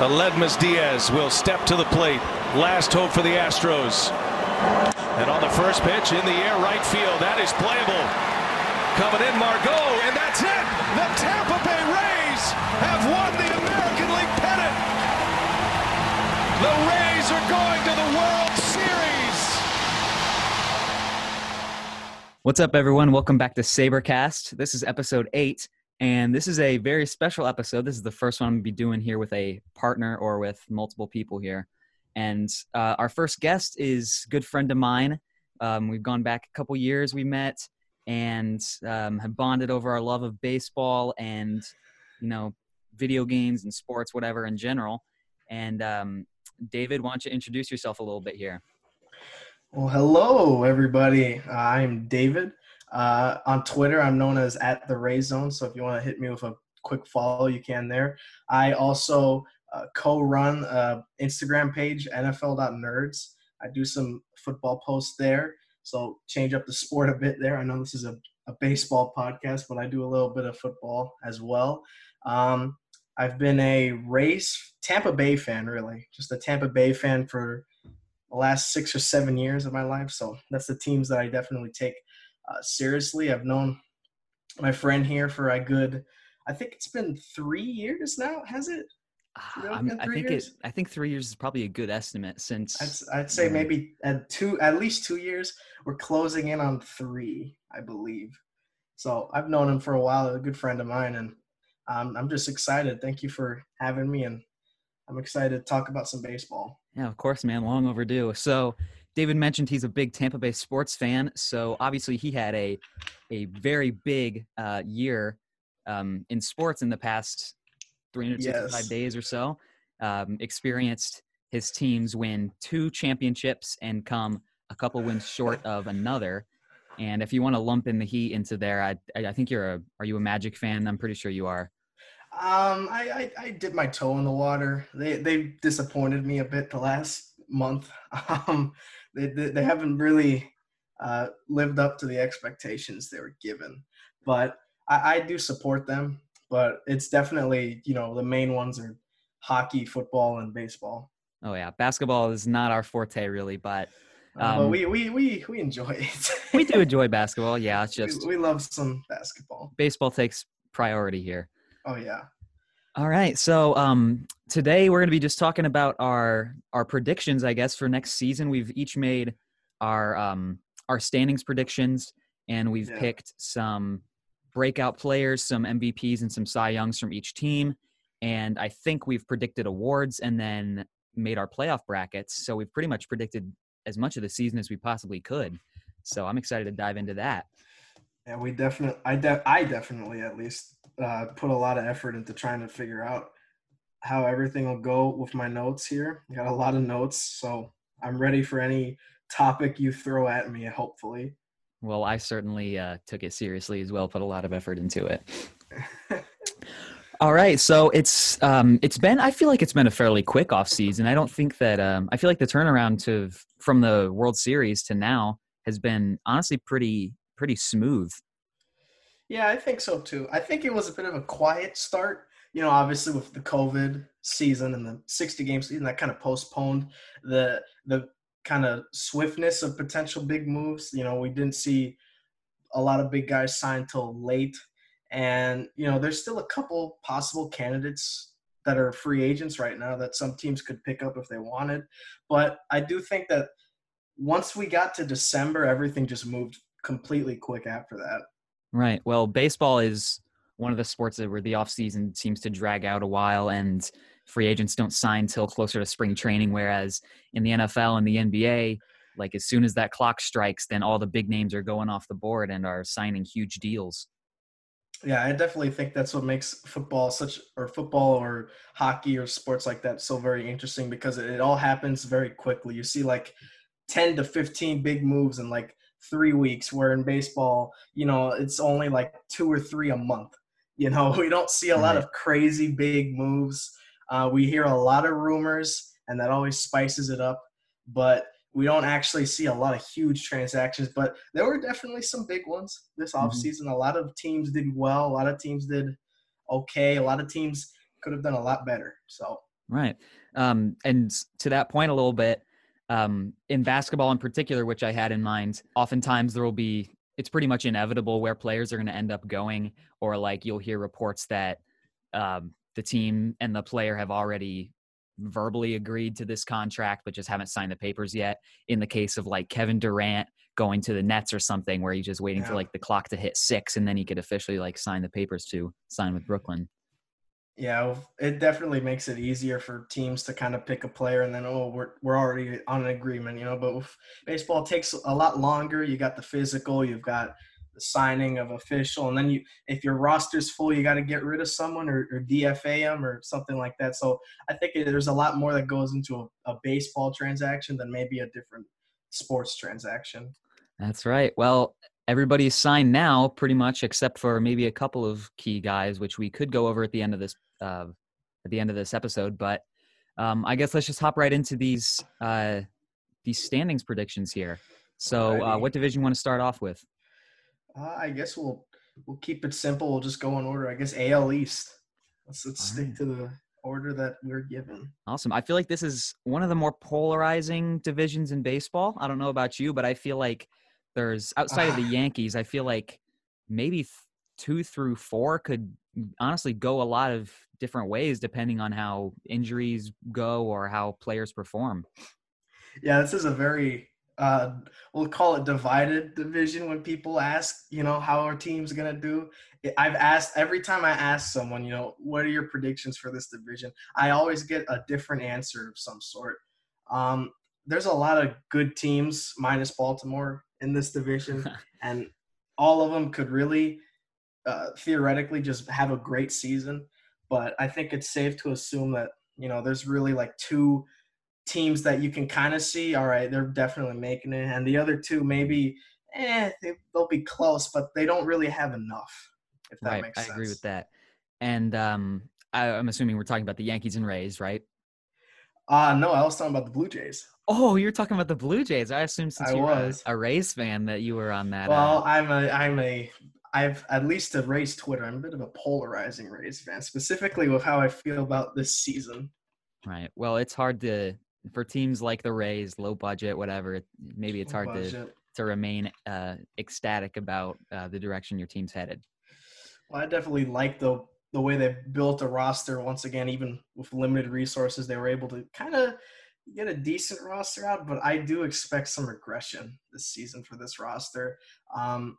Aledmys Diaz will step to the plate. Last hope for the Astros. And on the first pitch in the air right field, that is playable. Coming in Margot, and that's it. The Tampa Bay Rays have won the American League pennant. The Rays are going to the World Series. What's up, everyone? Welcome back to Sabercast. This is episode eight, and this is a very special episode. This is the first one I'm going to be doing here with a partner or with multiple people here. And uh, our first guest is good friend of mine. Um, we've gone back a couple years. We met and um, have bonded over our love of baseball and you know video games and sports, whatever in general. And um, David, why don't you introduce yourself a little bit here? Well, hello everybody. I'm David. Uh, on Twitter, I'm known as at the Ray Zone. So if you want to hit me with a quick follow, you can there. I also uh, co-run Instagram page, NFL.nerds. I do some football posts there, so change up the sport a bit there. I know this is a, a baseball podcast, but I do a little bit of football as well. Um, I've been a Rays Tampa Bay fan, really, just a Tampa Bay fan for the last six or seven years of my life. So that's the teams that I definitely take uh, seriously. I've known my friend here for a good, I think it's been three years now. Has it? Uh, I think years? it. I think three years is probably a good estimate since. I'd, I'd say yeah. maybe at two, at least two years. We're closing in on three, I believe. So I've known him for a while. A good friend of mine, and um, I'm just excited. Thank you for having me, and I'm excited to talk about some baseball. Yeah, of course, man. Long overdue. So David mentioned he's a big Tampa Bay sports fan. So obviously he had a a very big uh, year um, in sports in the past 365 yes. days or so. Um, experienced his teams win two championships and come a couple wins short of another. And if you want to lump in the Heat into there, I I think you're a are you a Magic fan? I'm pretty sure you are. Um, I, I, I dipped my toe in the water. They they disappointed me a bit the last month. Um, they they, they haven't really uh, lived up to the expectations they were given. But I, I do support them but it's definitely you know the main ones are hockey, football, and baseball. Oh yeah, basketball is not our forte really, but. Um, uh, we, we we we enjoy it. we do enjoy basketball. Yeah, it's just we, we love some basketball. Baseball takes priority here. Oh yeah. All right. So um, today we're going to be just talking about our our predictions, I guess, for next season. We've each made our um, our standings predictions, and we've yeah. picked some breakout players, some MVPs, and some Cy Youngs from each team. And I think we've predicted awards and then made our playoff brackets. So we've pretty much predicted as much of the season as we possibly could. So I'm excited to dive into that. Yeah, we definitely, I, de- I definitely at least uh, put a lot of effort into trying to figure out how everything will go with my notes here. I got a lot of notes, so I'm ready for any topic you throw at me, hopefully. Well, I certainly uh, took it seriously as well, put a lot of effort into it. All right, so it's um, it's been I feel like it's been a fairly quick off season. I don't think that um, I feel like the turnaround to from the World Series to now has been honestly pretty pretty smooth. Yeah, I think so too. I think it was a bit of a quiet start. You know, obviously with the COVID season and the 60 game season that kind of postponed the the kind of swiftness of potential big moves. You know, we didn't see a lot of big guys signed till late. And, you know, there's still a couple possible candidates that are free agents right now that some teams could pick up if they wanted. But I do think that once we got to December, everything just moved completely quick after that. Right. Well, baseball is one of the sports where the off season seems to drag out a while and free agents don't sign till closer to spring training. Whereas in the NFL and the NBA, like as soon as that clock strikes, then all the big names are going off the board and are signing huge deals. Yeah, I definitely think that's what makes football such, or football or hockey or sports like that so very interesting because it all happens very quickly. You see like 10 to 15 big moves in like three weeks, where in baseball, you know, it's only like two or three a month. You know, we don't see a lot of crazy big moves uh, we hear a lot of rumors, and that always spices it up. But we don't actually see a lot of huge transactions. But there were definitely some big ones this mm-hmm. A lot of teams did well. A lot of teams did okay. A lot of teams could have done a lot better. So Right. Um, and to that point, a little bit um, in basketball in particular, which I had in mind, oftentimes there will be, it's pretty much inevitable where players are going to end up going, or like you'll hear reports that um, the team and the player have already verbally agreed to this contract, but just haven't signed the papers yet. In the case of like Kevin Durant going to the Nets or something, where he's just waiting yeah. for like the clock to hit six and then he could officially like sign the papers to sign with Brooklyn. Yeah, it definitely makes it easier for teams to kind of pick a player and then oh we're we're already on an agreement, you know. But baseball takes a lot longer. You got the physical, you've got the signing of official, and then you if your roster's full, you got to get rid of someone or, or, DFA them or something like that. So I think there's a lot more that goes into a, a baseball transaction than maybe a different sports transaction. That's right. Well, everybody's signed now, pretty much, except for maybe a couple of key guys, which we could go over at the end of this uh, at the end of this episode. But um, I guess let's just hop right into these uh, these standings predictions here. So, uh, what division you want to start off with? Uh, I guess we'll we'll keep it simple. We'll just go in order. I guess AL East. Let's let's stick right. to the order that we're given. Awesome. I feel like this is one of the more polarizing divisions in baseball. I don't know about you, but I feel like there's outside of the Yankees, I feel like maybe two through four could honestly go a lot of different ways depending on how injuries go or how players perform. Yeah, this is a very uh, we'll call it divided division when people ask, you know, how our team's gonna do. I've asked every time I ask someone, you know, what are your predictions for this division? I always get a different answer of some sort. Um, there's a lot of good teams minus Baltimore in this division, and all of them could really uh, theoretically just have a great season. But I think it's safe to assume that you know there's really like two teams that you can kind of see. All right, they're definitely making it, and the other two maybe, eh, they, will be close, but they don't really have enough. If that right, makes sense. I agree with that. And um, I, I'm assuming we're talking about the Yankees and Rays, right? Uh no, I was talking about the Blue Jays. Oh, you're talking about the Blue Jays. I assume since I you were a Rays fan that you were on that. Well, uh... I'm a I'm a I've at least a Rays Twitter. I'm a bit of a polarizing Rays fan, specifically with how I feel about this season. Right. Well, it's hard to for teams like the Rays, low budget, whatever. Maybe it's low hard budget. to to remain uh, ecstatic about uh, the direction your team's headed. Well, I definitely like the the way they built a roster. Once again, even with limited resources, they were able to kind of get a decent roster out, but I do expect some regression this season for this roster. Um,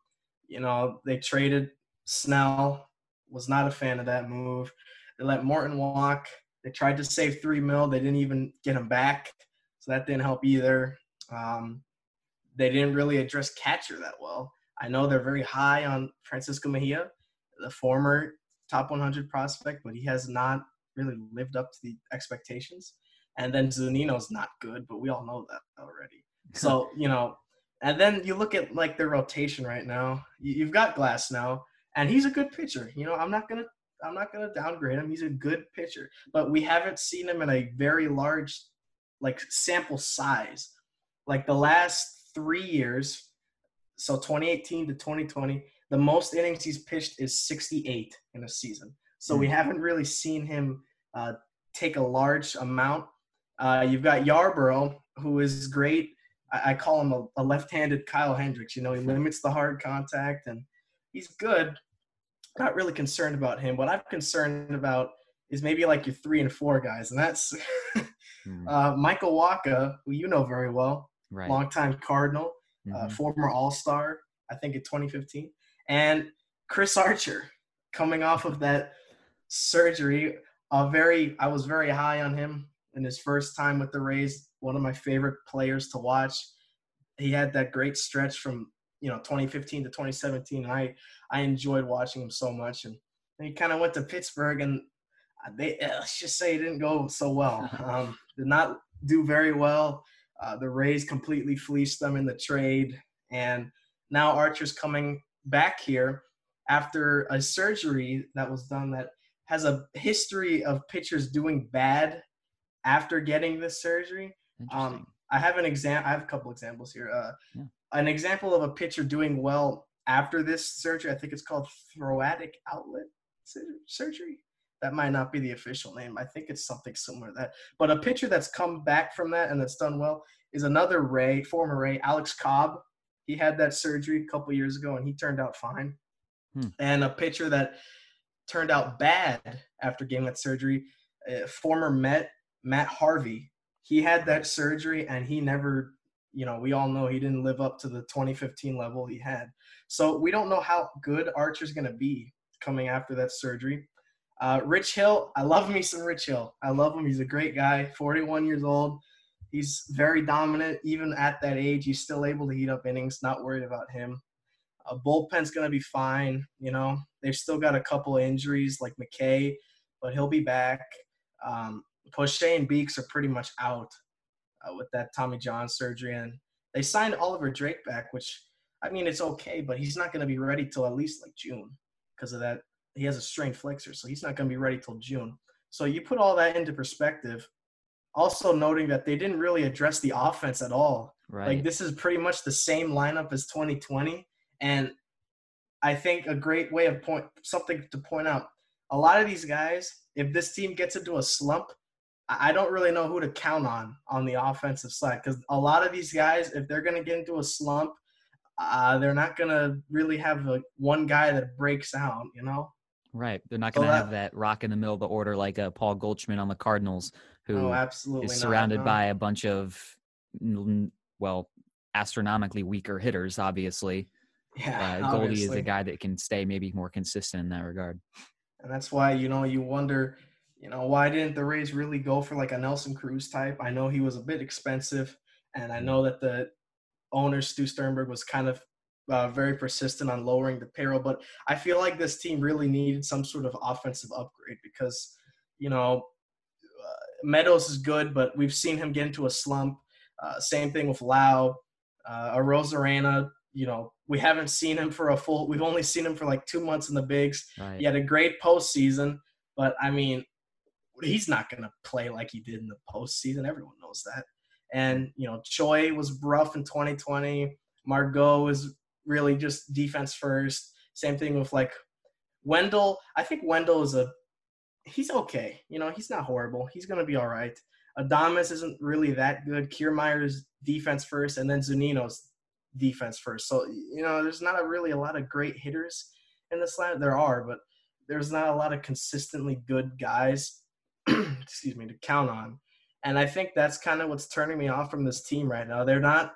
you know, they traded Snell, was not a fan of that move. They let Morton walk. They tried to save three mil. They didn't even get him back, so that didn't help either. Um, they didn't really address catcher that well. I know they're very high on Francisco Mejia, the former top 100 prospect, but he has not really lived up to the expectations. And then Zunino's not good, but we all know that already. So, you know, and then you look at like their rotation right now. You've got Glasnow, and he's a good pitcher. You know, I'm not gonna I'm not gonna downgrade him. He's a good pitcher, but we haven't seen him in a very large like sample size. Like the last three years, so 2018 to 2020, the most innings he's pitched is 68 in a season. So we hmm. haven't really seen him uh, take a large amount uh, you've got Yarbrough, who is great. I, I call him a, a, left-handed Kyle Hendricks. You know, he limits the hard contact, and he's good. Not really concerned about him. What I'm concerned about is maybe like your three and four guys, and that's hmm. uh, Michael Wacha, who you know very well, right. longtime Cardinal, uh, mm-hmm. uh, former All Star, I think in 2015, and Chris Archer, coming off of that surgery. A very, I was very high on him in his first time with the Rays, one of my favorite players to watch. He had that great stretch from you know 2015 to 2017, and I I enjoyed watching him so much. And he kind of went to Pittsburgh, and they let's just say it didn't go so well. Um, did not do very well. Uh, the Rays completely fleeced them in the trade, and now Archer's coming back here after a surgery that was done that has a history of pitchers doing bad after getting this surgery. Um, I have an exam. I have a couple examples here. Uh, yeah. An example of a pitcher doing well after this surgery. I think it's called thoracic outlet surgery. That might not be the official name. I think it's something similar to that. But a pitcher that's come back from that and that's done well is another Ray, former Ray, Alex Cobb. He had that surgery a couple years ago and he turned out fine. Hmm. And a pitcher that turned out bad after getting that surgery, uh, former Met Matt Harvey. He had that surgery and he never, you know, we all know he didn't live up to the 2015 level he had. So we don't know how good Archer's going to be coming after that surgery. Uh, Rich Hill, I love me some Rich Hill. I love him. He's a great guy, 41 years old. He's very dominant. Even at that age, he's still able to heat up innings, not worried about him. A bullpen's going to be fine. You know, they've still got a couple injuries like McKay, but he'll be back. Um, Poche and Beeks are pretty much out uh, with that Tommy John surgery. And they signed Oliver Drake back, which, I mean, it's okay, but he's not going to be ready till at least like June because of that he has a strained flexor, so he's not going to be ready till June. So you put all that into perspective. Also noting that they didn't really address the offense at all. Right. Like this is pretty much the same lineup as 2020, and I think a great way of point something to point out. A lot of these guys, if this team gets into a slump, I don't really know who to count on on the offensive side because a lot of these guys, if they're going to get into a slump, uh, they're not going to really have a, one guy that breaks out, you know? Right. They're not going to have that rock in the middle of the order like a uh, Paul Goldschmidt on the Cardinals, who oh, absolutely is surrounded not, no. by a bunch of, well, astronomically weaker hitters, obviously. Yeah, uh, Goldie is a guy that can stay maybe more consistent in that regard. And that's why, you know, you wonder, you know, why didn't the Rays really go for like a Nelson Cruz type? I know he was a bit expensive, and I know that the owner, Stu Sternberg, was kind of uh, very persistent on lowering the payroll. But I feel like this team really needed some sort of offensive upgrade because, you know, uh, Meadows is good, but we've seen him get into a slump. Uh, same thing with Lowe. Uh, Arozarena, you know, we haven't seen him for a full. We've only seen him for like two months in the bigs. Right. He had a great postseason, but I mean, he's not going to play like he did in the postseason. Everyone knows that. And mm-hmm. you know, Choi was rough in 2020. Margot was really just defense first. Same thing with like Wendle. I think Wendle is a he's okay. You know, he's not horrible. He's gonna be all right. Adames isn't really that good. Kiermaier's defense first, and then Zunino's defense first. So you know, there's not a really a lot of great hitters in this line. There are, but there's not a lot of consistently good guys. excuse me to count on. And I think that's kind of what's turning me off from this team right now. They're not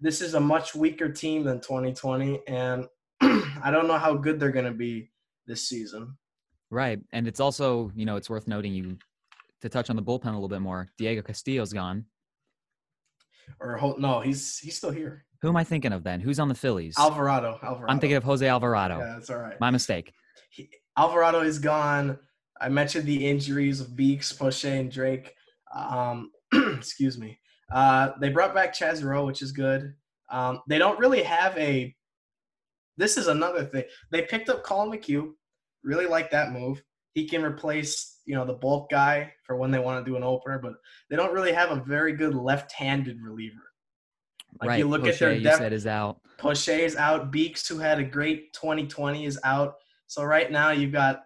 this is a much weaker team than 2020, and I don't know how good they're going to be this season. Right, and it's also you know it's worth noting you to touch on the bullpen a little bit more. Diego Castillo's gone. Or no, he's he's still here. Who am I thinking of then? Who's on the Phillies? Alvarado. Alvarado. I'm thinking of Jose Alvarado. Yeah, that's all right. My mistake. He, Alvarado is gone. I mentioned the injuries of Beeks, Poche, and Drake. Um, excuse me. Uh, they brought back Chaz Roe, which is good. Um, they don't really have a. This is another thing. They picked up Collin McHugh. Really like that move. He can replace, you know, the bulk guy for when they want to do an opener, but they don't really have a very good left-handed reliever. Like right. you look Poche, at their depth. is out. Poche is out. Beeks, who had a great 2020, is out. So right now you've got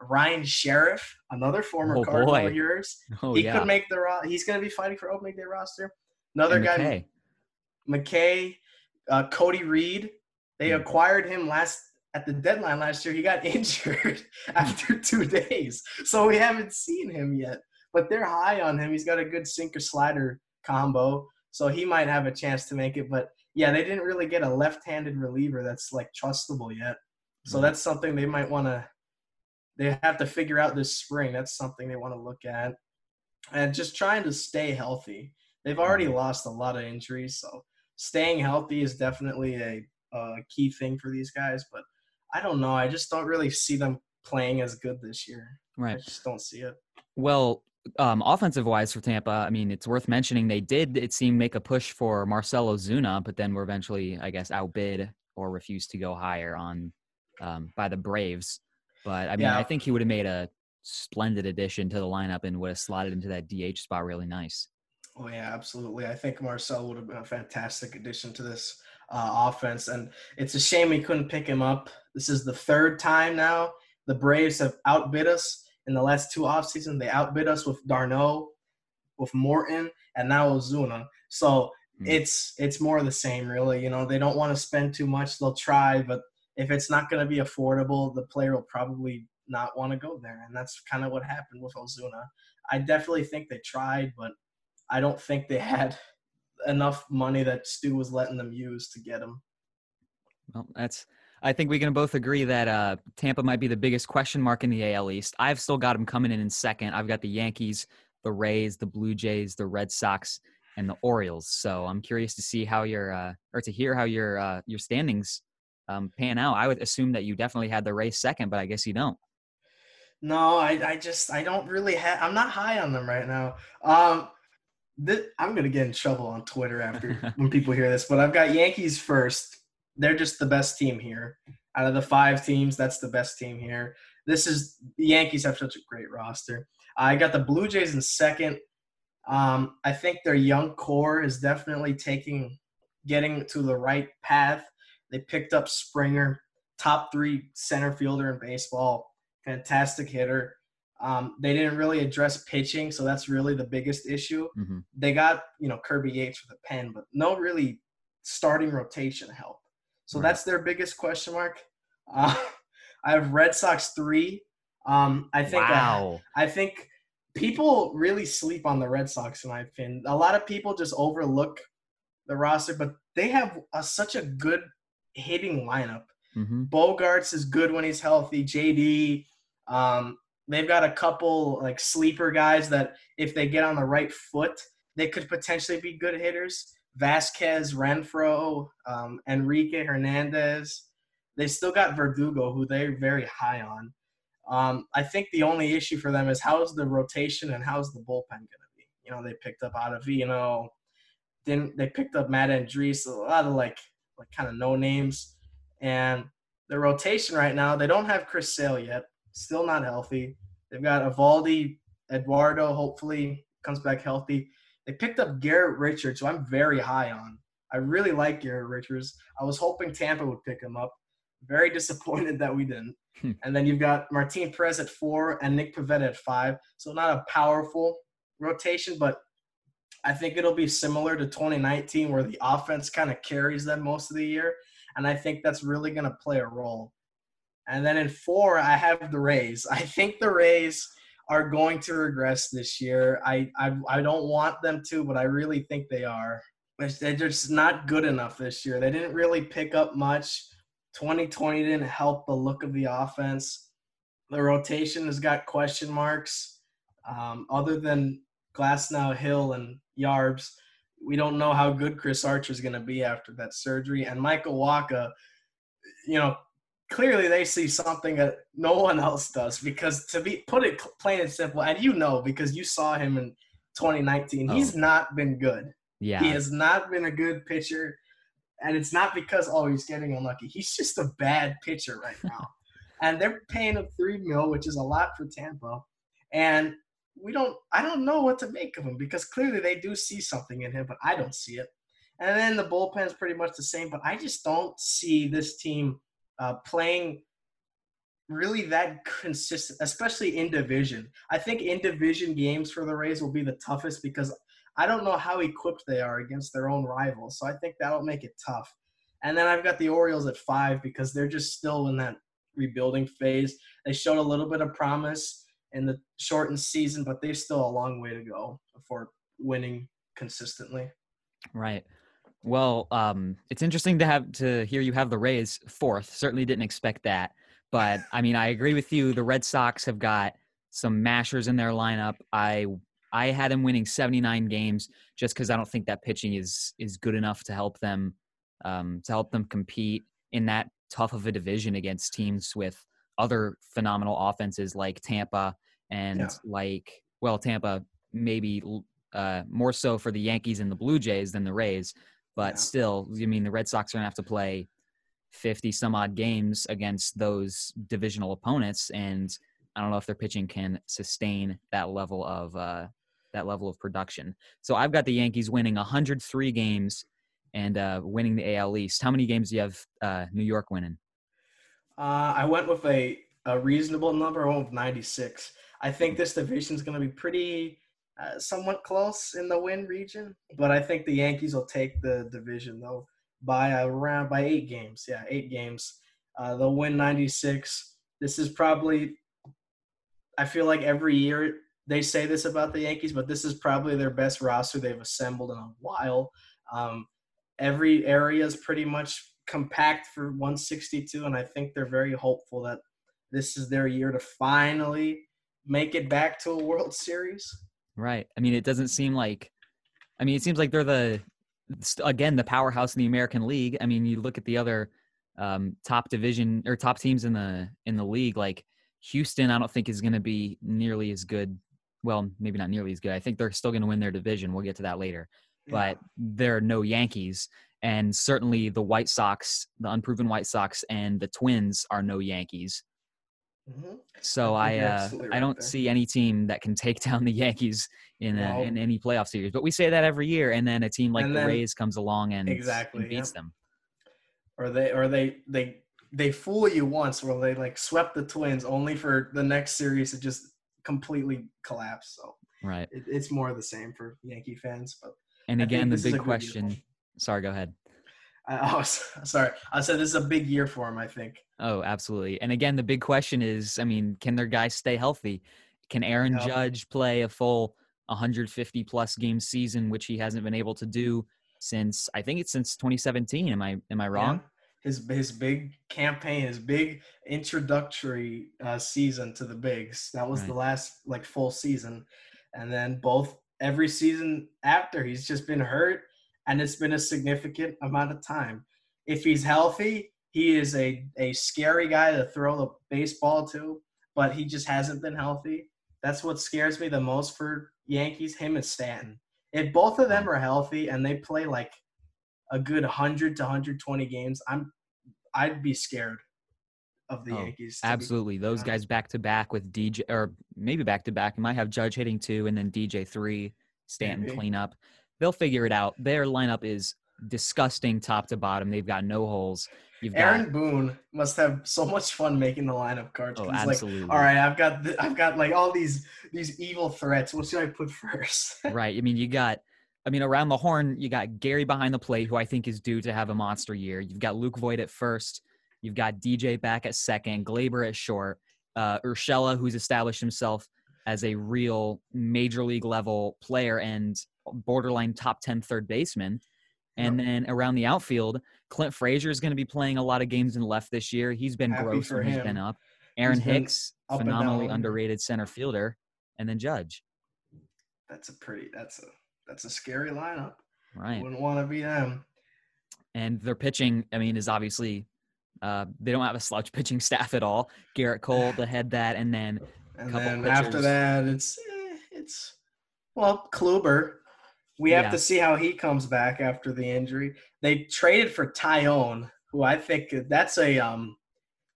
Ryan Sherriff, another former oh, Cardinal boy. of yours. Oh, he yeah. could make the ro- he's going to be fighting for opening day roster. Another and guy, McKay, McKay uh, Cody Reed. They mm. acquired him last at the deadline last year. He got injured after two days, so we haven't seen him yet. But they're high on him. He's got a good sinker slider combo, so he might have a chance to make it. But yeah, they didn't really get a left-handed reliever that's like trustable yet. So mm. that's something they might want to they have to figure out this spring. That's something they want to look at. And just trying to stay healthy. They've already mm-hmm. lost a lot of injuries, so staying healthy is definitely a, a key thing for these guys. But I don't know. I just don't really see them playing as good this year. Right. I just don't see it. Well, um, offensive wise for Tampa, I mean, it's worth mentioning they did, it seemed, make a push for Marcell Ozuna, but then were eventually, I guess, outbid or refused to go higher on um, by the Braves. But I mean, yeah. I think he would have made a splendid addition to the lineup and would have slotted into that DH spot really nice. Oh yeah, absolutely. I think Marcell would have been a fantastic addition to this uh, offense, and it's a shame we couldn't pick him up. This is the third time now the Braves have outbid us in the last two off seasons. They outbid us with d'Arnaud, with Morton, and now Ozuna. So mm. it's it's more of the same, really. You know, they don't want to spend too much. They'll try, but if it's not going to be affordable, the player will probably not want to go there, and that's kind of what happened with Ozuna. I definitely think they tried, but I don't think they had enough money that Stu was letting them use to get him. Well, that's. I think we can both agree that uh, Tampa might be the biggest question mark in the AL East. I've still got them coming in in second. I've got the Yankees, the Rays, the Blue Jays, the Red Sox, and the Orioles. So I'm curious to see how your uh, or to hear how your uh, your standings um, pan out. I would assume that you definitely had the Rays second, but I guess you don't. No, I, I just I don't really have. I'm not high on them right now. Um, this, I'm gonna get in trouble on Twitter after when people hear this, but I've got Yankees first. They're just the best team here. Out of the five teams, that's the best team here. This is the Yankees have such a great roster. I got the Blue Jays in second. Um, I think their young core is definitely taking getting to the right path. They picked up Springer, top three center fielder in baseball, fantastic hitter. Um, they didn't really address pitching, so that's really the biggest issue. Mm-hmm. They got you know Kirby Yates with a pen, but no really starting rotation help. So right. that's their biggest question mark. Uh, I have Red Sox three. Um, I think wow. I, I think people really sleep on the Red Sox in my opinion. A lot of people just overlook the roster, but they have a, such a good hitting lineup. Mm-hmm. Bogaerts is good when he's healthy. JD, um, they've got a couple like sleeper guys that if they get on the right foot, they could potentially be good hitters. Vazquez, Renfroe, um, Enrique Hernandez. They still got Verdugo, who they're very high on. Um, I think the only issue for them is how's the rotation and how's the bullpen going to be. You know, they picked up Ottavino, didn't they picked up Matt Andriese, a lot of like like kind of no names, and the rotation right now they don't have Chris Sale yet, still not healthy. They've got Eovaldi, Eduardo, hopefully comes back healthy. They picked up Garrett Richards, who I'm very high on. I really like Garrett Richards. I was hoping Tampa would pick him up. Very disappointed that we didn't. Hmm. and then you've got Martin Perez at four and Nick Pivetta at five. So not a powerful rotation, but I think it'll be similar to 2019 where the offense kind of carries them most of the year. And I think that's really going to play a role. And then in four, I have the Rays. I think the Rays are going to regress this year. I, I, I don't want them to, but I really think they are. They're just not good enough this year. They didn't really pick up much. 2020 didn't help the look of the offense. The rotation has got question marks. Um, other than Glasnow, Hill, and Yarbs, we don't know how good Chris Archer is going to be after that surgery. And Michael Wacha, you know, clearly they see something that no one else does because to be put it plain and simple, and you know because you saw him in 2019, oh. he's not been good. Yeah, he has not been a good pitcher and it's not because oh he's getting unlucky. He's just a bad pitcher right now, and they're paying him three mil, which is a lot for Tampa, and we don't. I don't know what to make of him because clearly they do see something in him, but I don't see it. And then the bullpen's pretty much the same, but I just don't see this team uh, playing really that consistent, especially in division. I think in division games for the Rays will be the toughest because I don't know how equipped they are against their own rivals. So I think that'll make it tough. And then I've got the Orioles at five because they're just still in that rebuilding phase. They showed a little bit of promise in the shortened season, but they've still a long way to go before winning consistently. Right. Well, um, it's interesting to have to hear you have the Rays fourth. Certainly didn't expect that, but I mean, I agree with you. The Red Sox have got some mashers in their lineup. I I had them winning 79 games just because I don't think that pitching is is good enough to help them um, to help them compete in that tough of a division against teams with other phenomenal offenses like Tampa and yeah. like well Tampa maybe uh, more so for the Yankees and the Blue Jays than the Rays, but yeah. still, I mean the Red Sox are gonna have to play 50 some odd games against those divisional opponents and I don't know if their pitching can sustain that level of uh, that level of production. So I've got the Yankees winning 103 games and uh, winning the AL East. How many games do you have uh, New York winning? Uh, I went with a, a reasonable number. I went with 96. I think this division is going to be pretty uh, somewhat close in the win region, but I think the Yankees will take the division though by around by eight games. Yeah, eight games. Uh, they'll win 96. This is probably. I feel like every year they say this about the Yankees, but this is probably their best roster they've assembled in a while. Um, every area is pretty much compact for 162, and I think they're very hopeful that this is their year to finally make it back to a World Series. Right. I mean, it doesn't seem like. I mean, it seems like they're the again the powerhouse in the American League. I mean, you look at the other um, top division or top teams in the in the league, like Houston. I don't think is going to be nearly as good. Well, maybe not nearly as good. I think they're still going to win their division. We'll get to that later. Yeah. But there are no Yankees, and certainly the White Sox, the unproven White Sox, and the Twins are no Yankees. Mm-hmm. So I I, uh, right I don't there. see any team that can take down the Yankees in a, in any playoff series. But we say that every year, and then a team like and the Rays comes along and exactly and beats them. Or they or they they they fool you once where they like swept the Twins, only for the next series to just completely collapse. So right, it, it's more of the same for Yankee fans. But and again, the big question. Sorry, go ahead. I, was sorry. I said this is a big year for him. I think. Oh, absolutely. And again, the big question is, I mean, can their guys stay healthy? Can Aaron Judge play a full 150 plus game season, which he hasn't been able to do since I think it's since 2017. Am I am I wrong? Yeah. His his big campaign, his big introductory uh, season to the bigs. That was right. the last like full season, and then both every season after he's just been hurt, and it's been a significant amount of time. If he's healthy, he is a a scary guy to throw the baseball to, but he just hasn't been healthy. That's what scares me the most for Yankees, him and Stanton. If both of them are healthy and they play like a good 100 to 120 games, I'm I'd be scared of the oh, Yankees. Absolutely. Those guys back to back with DJ or maybe back to back. You might have Judge hitting two and then DJ three, Stanton maybe. cleanup. They'll figure it out. Their lineup is disgusting top to bottom. They've got no holes. You've Aaron got, Boone must have so much fun making the lineup cards. Oh, absolutely. Like, all right, I've got the, I've got like all these these evil threats. What should I put first? right. I mean, you got. I mean, around the horn, you got Gary behind the plate, who I think is due to have a monster year. You've got Luke Voit at first. You've got DJ back at second, Gleyber at short, uh, Urshela, who's established himself as a real major league level player and borderline top 10 third baseman. And yep. then around the outfield, Clint Frazier is going to be playing a lot of games in left this year. He's been Happy gross when he's been up. Aaron he's Hicks, phenomenally underrated center fielder, and then Judge. That's a pretty. That's a that's a scary lineup. Right. Wouldn't want to be them. And their pitching, I mean, is obviously uh, they don't have a slouch pitching staff at all. Gerrit Cole to head that, and then and then after that, it's eh, it's well Kluber we have yeah. to see how he comes back after the injury. They traded for Taillon, who I think that's a um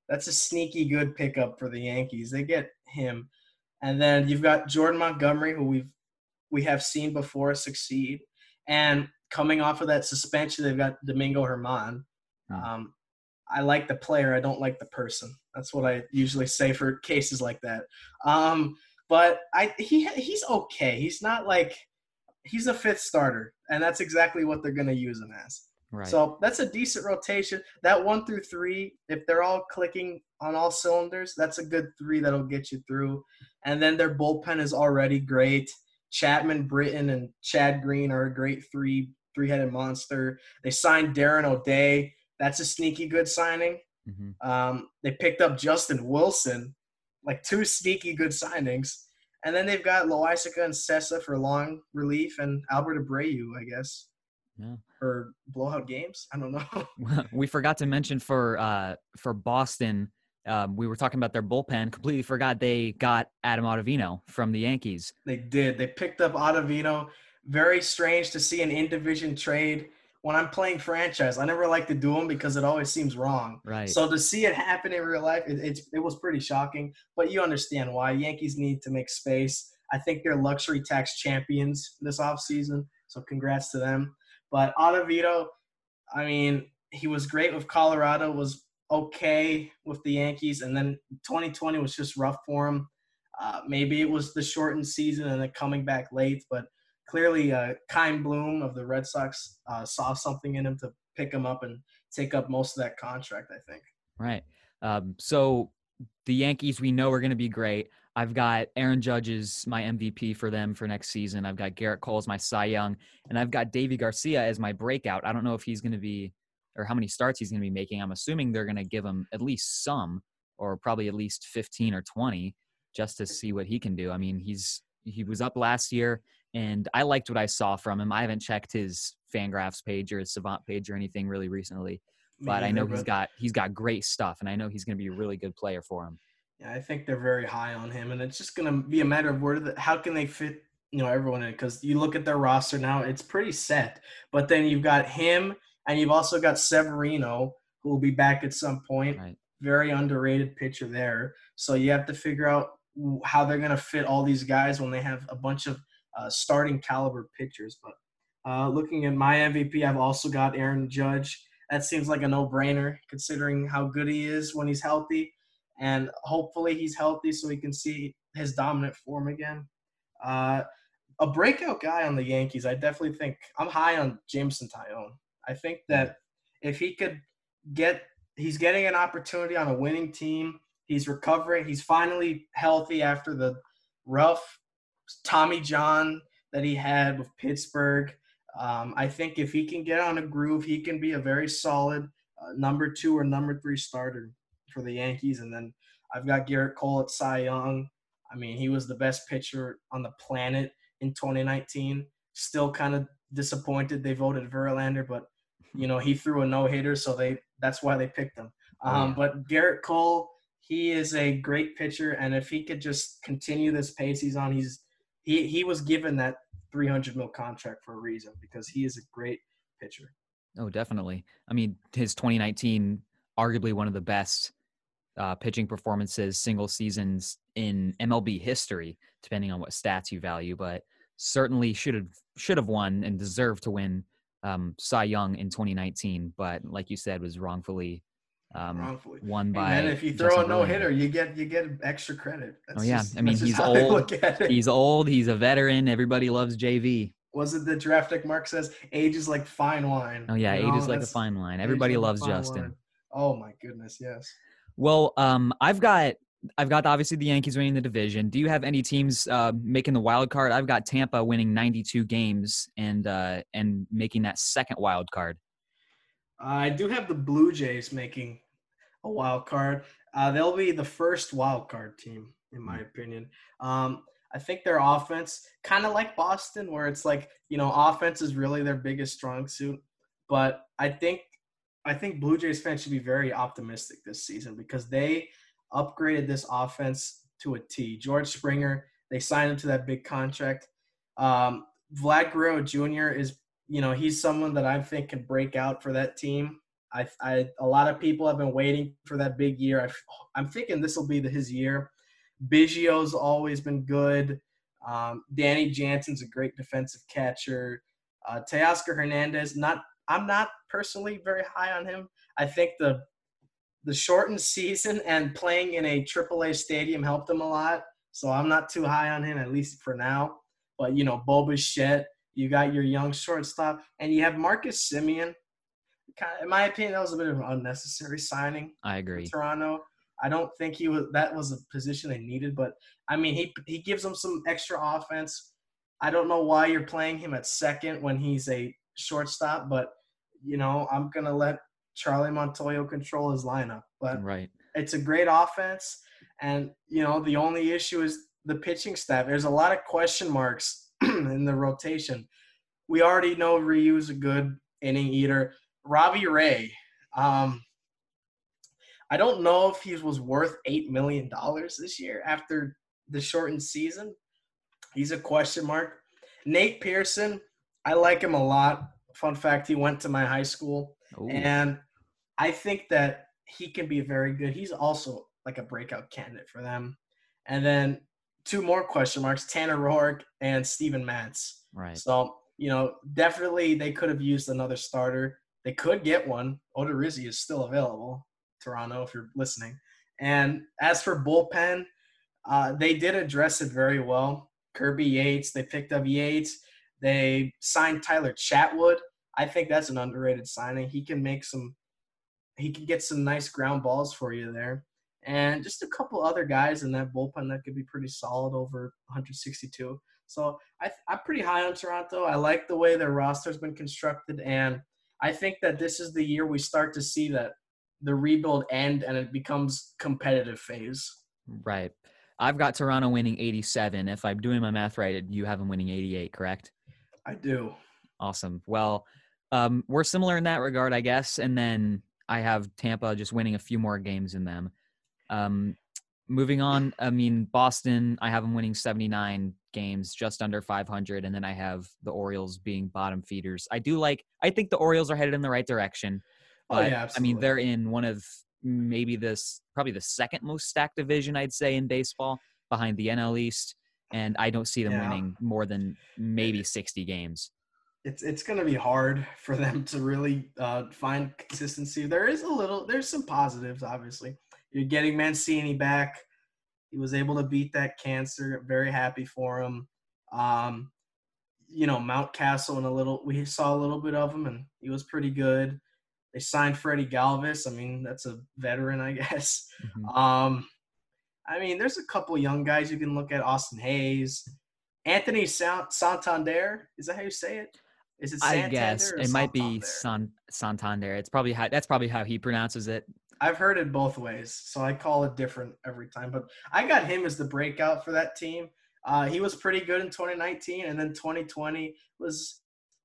that's a sneaky good pickup for the Yankees. They get him. And then you've got Jordan Montgomery, who we've we have seen before succeed. And coming off of that suspension, they've got Domingo. Hmm. Um, I like the player. I don't like the person. That's what I usually say for cases like that. Um, but I he he's okay. He's not like he's a fifth starter, and that's exactly what they're going to use him as. Right. So that's a decent rotation. That one through three, if they're all clicking on all cylinders, that's a good three that'll get you through. And then their bullpen is already great. Chapman, Britton, and Chad Green are a great three three-headed monster. They signed Darren O'Day. That's a sneaky good signing. Mm-hmm. Um, they picked up Justin Wilson, like two sneaky good signings. And then they've got Loaisiga and Cessa for long relief and Albert Abreu, I guess. Yeah. For blowout games. I don't know. we forgot to mention for uh, for Boston, um, we were talking about their bullpen. Completely forgot they got Adam Ottavino from the Yankees. They did. They picked up Ottavino. Very strange to see an in division trade when I'm playing franchise, I never like to do them because it always seems wrong. Right. So to see it happen in real life, it, it, it was pretty shocking. But you understand why Yankees need to make space. I think they're luxury tax champions this offseason. So congrats to them. But Ottavino, I mean, he was great with Colorado, was okay with the Yankees, and then 2020 was just rough for him. Uh, maybe it was the shortened season and then coming back late, but clearly uh, Bloom of the Red Sox uh, saw something in him to pick him up and take up most of that contract. I think. Right. Um, so the Yankees, we know are going to be great. I've got Aaron Judge as my MVP for them for next season. I've got Gerrit Cole as my Cy Young, and I've got Deivi Garcia as my breakout. I don't know if he's going to be or how many starts he's going to be making. I'm assuming they're going to give him at least some, or probably at least 15 or 20, just to see what he can do. I mean, he's he was up last year, and I liked what I saw from him. I haven't checked his Fangraphs page or his Savant page or anything really recently, but I know he's got he's got great stuff, and I know he's going to be a really good player for him. Yeah, I think they're very high on him, and it's just going to be a matter of where the, how can they fit you know everyone in because you look at their roster now, it's pretty set. But then you've got him, and you've also got Severino, who will be back at some point. Right. Very underrated pitcher there. So you have to figure out how they're going to fit all these guys when they have a bunch of uh, starting caliber pitchers. But uh, looking at my MVP, I've also got Aaron Judge. That seems like a no-brainer considering how good he is when he's healthy and hopefully he's healthy so he can see his dominant form again. Uh, a breakout guy on the Yankees, I definitely think I'm high on Jameson Taillon. I think that if he could get, he's getting an opportunity on a winning team. He's recovering. He's finally healthy after the rough Tommy John that he had with Pittsburgh. Um, I think if he can get on a groove, he can be a very solid uh, number two or number three starter for the Yankees. And then I've got Gerrit Cole at Cy Young. I mean, he was the best pitcher on the planet in 2019. Still kind of disappointed they voted Verlander, but you know he threw a no hitter, so they that's why they picked him. Oh, um, But Gerrit Cole, he is a great pitcher, and if he could just continue this pace he's on, he's he he was given that 300 mil contract for a reason because he is a great pitcher. Oh, definitely. I mean, his 2019 arguably one of the best uh, pitching performances, single seasons in MLB history, depending on what stats you value. But certainly should have should have won and deserved to win um, Cy Young in 2019. But like you said, was wrongfully um, wrongfully won by. And if you throw Justin a no hitter, you get you get extra credit. That's oh yeah, just, I mean he's old. He's old. He's a veteran. Everybody loves JV. Was it the draftic mark says age is like fine wine? Oh yeah, age is like a fine wine. Everybody loves Justin. Wine. Oh my goodness, yes. Well, um, I've got I've got obviously the Yankees winning the division. Do you have any teams uh, making the wild card? I've got Tampa winning 92 games and uh, and making that second wild card. I do have the Blue Jays making a wild card. Uh, they'll be the first wild card team, in my opinion. Um, I think their offense, kind of like Boston, where it's like you know offense is really their biggest strong suit. But I think I think Blue Jays fans should be very optimistic this season because they upgraded this offense to a T. George Springer, they signed him to that big contract. Um, Vlad Guerrero Jr. is, you know, he's someone that I think can break out for that team. I, I a lot of people have been waiting for that big year. I, I'm thinking this will be the, his year. Biggio's always been good. Um, Danny Jansen's a great defensive catcher. Uh, Teoscar Hernandez, not I'm not personally very high on him. I think the the shortened season and playing in a AAA stadium helped him a lot. So I'm not too high on him, at least for now. But you know, Bo Bichette, you got your young shortstop, and you have Marcus Semien. In my opinion, that was a bit of an unnecessary signing. I agree. Toronto. I don't think he was. That was a position they needed, but I mean, he he gives them some extra offense. I don't know why you're playing him at second when he's a shortstop, but you know, I'm gonna let Charlie Montoyo control his lineup. But right. it's a great offense. And, you know, the only issue is the pitching staff. There's a lot of question marks in the rotation. We already know Ryu's a good inning eater. Robbie Ray, um, I don't know if he was worth $8 million this year after the shortened season. He's a question mark. Nate Pearson, I like him a lot. Fun fact: he went to my high school, Ooh. and I think that he can be very good. He's also like a breakout candidate for them. And then two more question marks: Tanner Roark and Steven Matz. Right. So you know, definitely they could have used another starter. They could get one. Odorizzi is still available. Toronto, if you're listening. And as for bullpen, Uh, they did address it very well. Kirby Yates, they picked up Yates. They signed Tyler Chatwood. I think that's an underrated signing. He can make some, he can get some nice ground balls for you there. And just a couple other guys in that bullpen that could be pretty solid over 162. So I, I'm pretty high on Toronto. I like the way their roster's been constructed, and I think that this is the year we start to see that the rebuild end and it becomes competitive phase. Right. I've got Toronto winning 87. If I'm doing my math right, you have them winning 88, correct? I do. Awesome. Well, um, we're similar in that regard, I guess. And then I have Tampa just winning a few more games in them. Um, moving on, I mean, Boston, I have them winning 79 games, just under 500. And then I have the Orioles being bottom feeders. I do like, I think the Orioles are headed in the right direction. But, oh, yeah, I mean, they're in one of maybe this, probably the second most stacked division, I'd say, in baseball behind the NL East. And I don't see them yeah. winning more than maybe 60 games. It's it's going to be hard for them to really uh, find consistency. There is a little, there's some positives, obviously. You're getting Mancini back. He was able to beat that cancer. Very happy for him. Um, you know, Mountcastle and a little. We saw a little bit of him, and he was pretty good. They signed Freddy Galvis. I mean, that's a veteran, I guess. Mm-hmm. Um, I mean, there's a couple young guys you can look at. Austin Hays, Anthony Santander. Is that how you say it? Is it? Santander I guess it might be San- Santander. It's probably how that's probably how he pronounces it. I've heard it both ways, so I call it different every time. But I got him as the breakout for that team. Uh, he was pretty good in 2019, and then 2020 was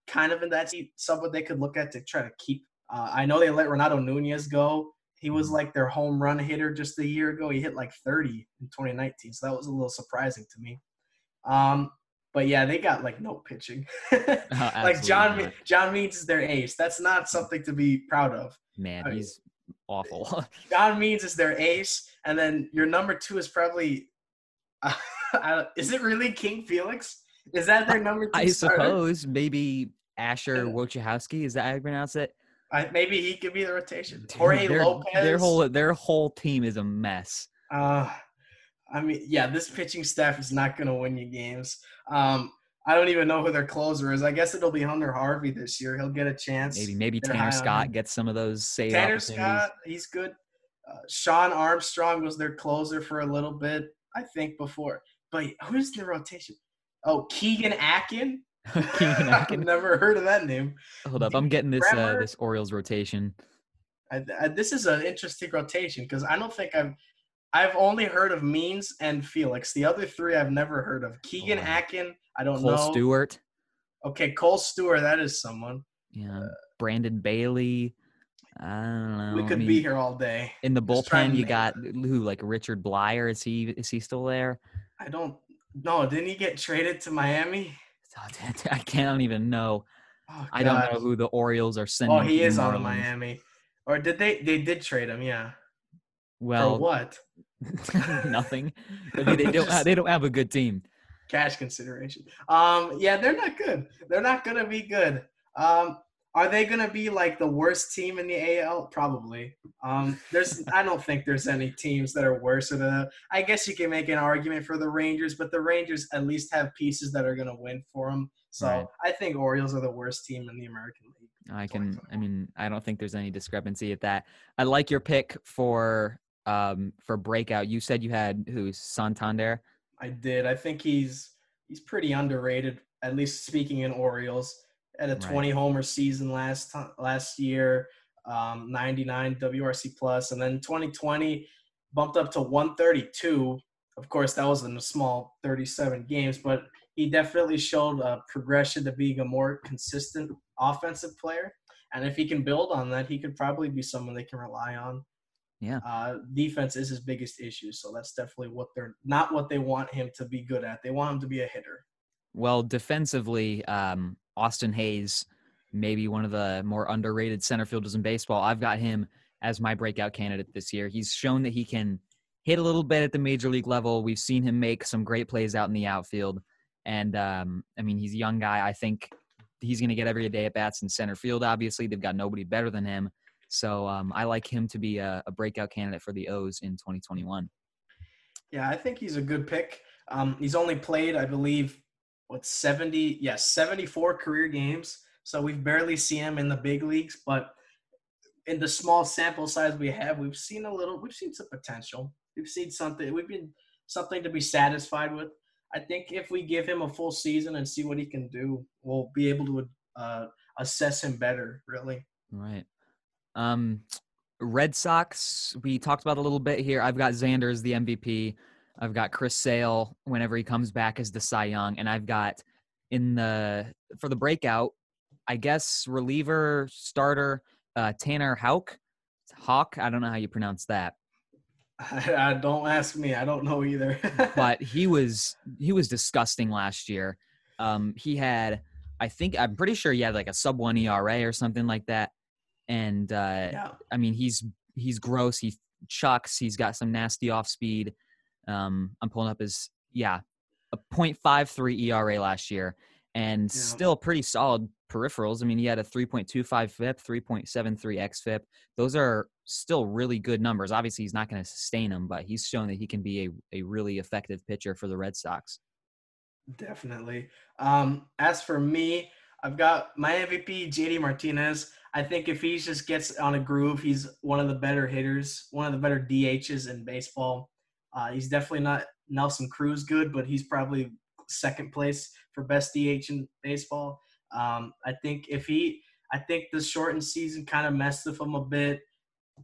kind of in that someone they could look at to try to keep. Uh, I know they let Renato Nunez go. He was mm-hmm. like their home run hitter just a year ago. He hit like 30 in 2019, so that was a little surprising to me. Um, but yeah, they got like no pitching. oh, like John not. John Means is their ace. That's not something to be proud of. Man, he's awful. John Means is their ace, and then your number two is probably. Uh, is it really King Felix? Is that their number two? I starter? suppose maybe Asher Wojciechowski. Is that how you pronounce it? I, maybe he could be the rotation. Jorge their, Lopez. Their whole their whole team is a mess. Uh, I mean, yeah, this pitching staff is not going to win you games. Um, I don't even know who their closer is. I guess it'll be Hunter Harvey this year. He'll get a chance. Maybe maybe They're Tanner Scott gets some of those save Tanner Scott, he's good. Uh, Shawn Armstrong was their closer for a little bit, I think, before. But who's the rotation? Oh, Keegan Akin. Keegan Akin. I've never heard of that name. Hold up, I'm getting this uh, this Orioles rotation. I, I, this is an interesting rotation because I don't think I've I've only heard of Means and Felix. The other three I've never heard of. Keegan oh. Akin, I don't Cole know. Cole Stewart. Okay, Cole Stewart, that is someone. Yeah. Uh, Brandon Bailey. I don't know. We could I mean, be here all day. In the bullpen, you got who like Richard Bleier. Is he is he still there? I don't know. Didn't he get traded to Miami? I can't even know. Oh, I don't know who the Orioles are sending. Oh, he is on Miami. Or did they? They did trade him, yeah. Well, For what? nothing. they, they don't. Just, they don't have a good team. Cash consideration. Um, yeah, they're not good. They're not gonna be good. Um, are they gonna be like the worst team in the AL? Probably. Um, there's. I don't think there's any teams that are worse than. I guess you can make an argument for the Rangers, but the Rangers at least have pieces that are gonna win for them. So right. I think Orioles are the worst team in the American League. I can. I mean, I don't think there's any discrepancy at that. I like your pick for um for breakout. You said you had who's Santander. I did. I think he's he's pretty underrated. At least speaking in Orioles, at a 20 right. homer season last last year, um, 99 WRC plus, and then 2020 bumped up to 132. Of course, that was in a small 37 games, but he definitely showed a progression to being a more consistent offensive player. And if he can build on that, he could probably be someone they can rely on. Yeah. Uh, defense is his biggest issue, so that's definitely what they're not what they want him to be good at. They want him to be a hitter. Well, defensively, um, Austin Hays, maybe one of the more underrated center fielders in baseball. I've got him as my breakout candidate this year. He's shown that he can hit a little bit at the major league level. We've seen him make some great plays out in the outfield. And um, I mean, he's a young guy. I think he's going to get every day at bats in center field. Obviously, they've got nobody better than him. So um, I like him to be a, a, breakout candidate for the O's in 2021. Yeah, I think he's a good pick. Um, he's only played, I believe, what seventy? Yes, seventy-four career games. So we've barely seen him in the big leagues, but in the small sample size we have, we've seen a little. We've seen some potential. We've seen something. We've been something to be satisfied with. I think if we give him a full season and see what he can do, we'll be able to uh, assess him better. Really. Right. Um, Red Sox. We talked about a little bit here. I've got Xander as the MVP. I've got Chris Sale whenever he comes back as the Cy Young, and I've got in the for the breakout. I guess reliever starter uh, Tanner Houck. Hawk. I don't know how you pronounce that. I, don't ask me. I don't know either. but he was he was disgusting last year. Um, he had, I think, I'm pretty sure he had like a sub one ERA or something like that. And uh, yeah. I mean, he's he's gross. He chucks. He's got some nasty off speed. Um, I'm pulling up his yeah, a .53 ERA last year, and yeah. still pretty solid peripherals. I mean, he had a 3.25 FIP, 3.73 xFIP. Those are still really good numbers. Obviously, he's not going to sustain them, but he's shown that he can be a, a really effective pitcher for the Red Sox. Definitely. Um, as for me, I've got my MVP, JD Martinez. I think if he just gets on a groove, he's one of the better hitters, one of the better DHs in baseball. Uh, he's definitely not Nelson Cruz good, but he's probably second place for best DH in baseball. Um, I think if he, I think the shortened season kind of messed with him a bit.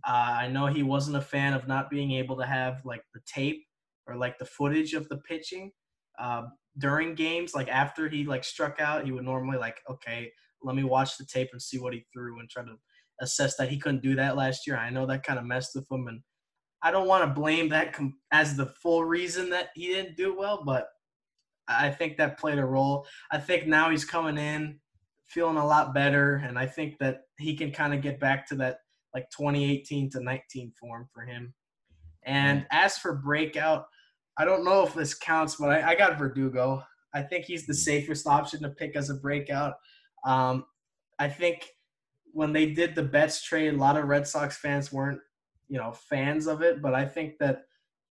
Uh, I know he wasn't a fan of not being able to have like the tape or like the footage of the pitching uh, during games. Like after he like struck out, he would normally like, okay, let me watch the tape and see what he threw and try to assess that. He couldn't do that last year. I know that kind of messed with him, and I don't want to blame that com- as the full reason that he didn't do well, but I think that played a role. I think now he's coming in feeling a lot better, and I think that he can kind of get back to that like 2018 to 19 form for him. And as for breakout, I don't know if this counts, but I, I got Verdugo. I think he's the safest option to pick as a breakout. Um, I think when they did the Betts trade, a lot of Red Sox fans weren't, you know, fans of it. But I think that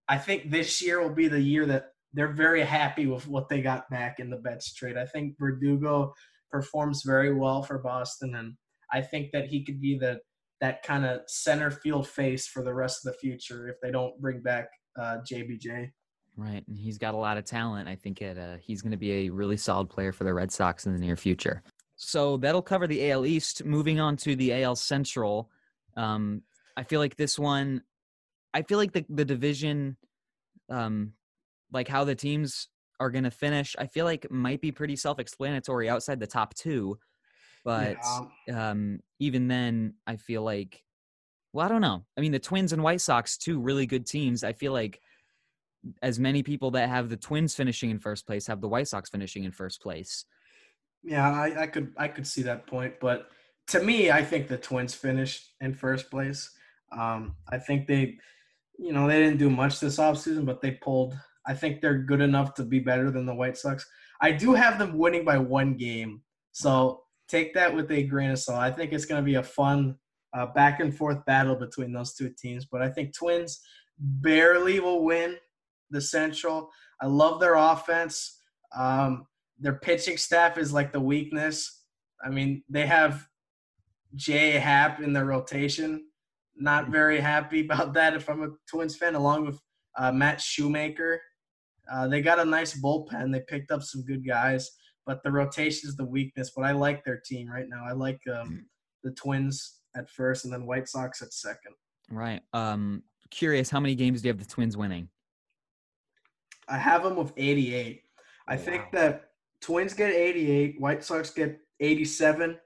I think this year will be the year that they're very happy with what they got back in the Betts trade. I think Verdugo performs very well for Boston, and I think that he could be the that kind of center field face for the rest of the future if they don't bring back uh, JBJ. Right, and he's got a lot of talent. I think it, uh, he's going to be a really solid player for the Red Sox in the near future. So that'll cover the AL East. Moving on to the AL Central, um, I feel like this one, I feel like the the division, um, like how the teams are going to finish, I feel like might be pretty self-explanatory outside the top two. But yeah. um, even then, I feel like, well, I don't know. I mean, the Twins and White Sox, two really good teams. I feel like as many people that have the Twins finishing in first place have the White Sox finishing in first place. Yeah, I, I could I could see that point, but to me, I think the Twins finished in first place. Um, I think they, you know, they didn't do much this offseason, but they pulled I think they're good enough to be better than the White Sox. I do have them winning by one game, so take that with a grain of salt. I think it's going to be a fun uh, back and forth battle between those two teams, but I think Twins barely will win the Central. I love their offense. Um, their pitching staff is like the weakness. I mean, they have Jay Happ in their rotation. Not very happy about that if I'm a Twins fan, along with uh, Matt Shoemaker. Uh, they got a nice bullpen. They picked up some good guys, but the rotation is the weakness. But I like their team right now. I like um, the Twins at first, and then White Sox at second. Right. Um, curious, how many games do you have the Twins winning? I have them with 88. I wow. think that Twins get 88, White Sox get 87,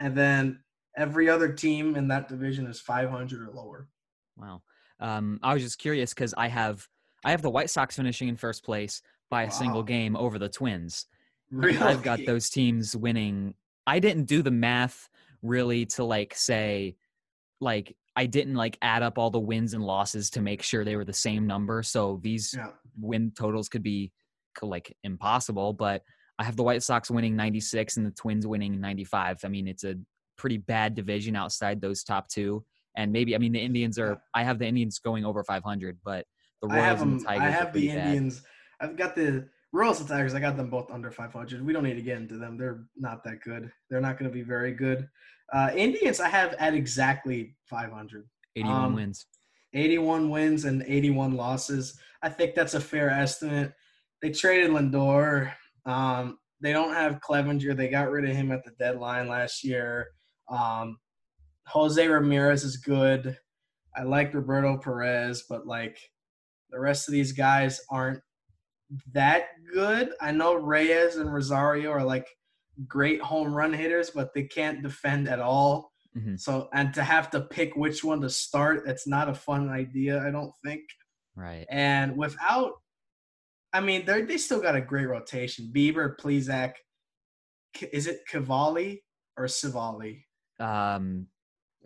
and then every other team in that division is 500 or lower. Wow. Um, I was just curious because I have I have the White Sox finishing in first place by a wow. single game over the Twins. Really? I've got those teams winning. I didn't do the math really to like say like I didn't like add up all the wins and losses to make sure they were the same number. So these yeah. win totals could be like impossible, but I have the White Sox winning 96 and the Twins winning 95. I mean, it's a pretty bad division outside those top two. And maybe I mean the Indians are I have the Indians going over 500, but the Royals and the Tigers I have the bad. Indians. I've got the Royals and Tigers. I got them both under 500. We don't need to get into them. They're not that good. They're not going to be very good. Uh, Indians, I have at exactly 500. 81 um, wins. 81 wins and 81 losses. I think that's a fair estimate. They traded Lindor. Um, they don't have Clevinger. They got rid of him at the deadline last year. Um, Jose Ramirez is good. I like Roberto Perez, but like the rest of these guys aren't that good. I know Reyes and Rosario are like great home run hitters, but they can't defend at all. Mhm. So, and to have to pick which one to start, it's not a fun idea, I don't think. Right. And without, I mean, they they still got a great rotation. Bieber, Plesac, is it Cavalli or Savali? Um,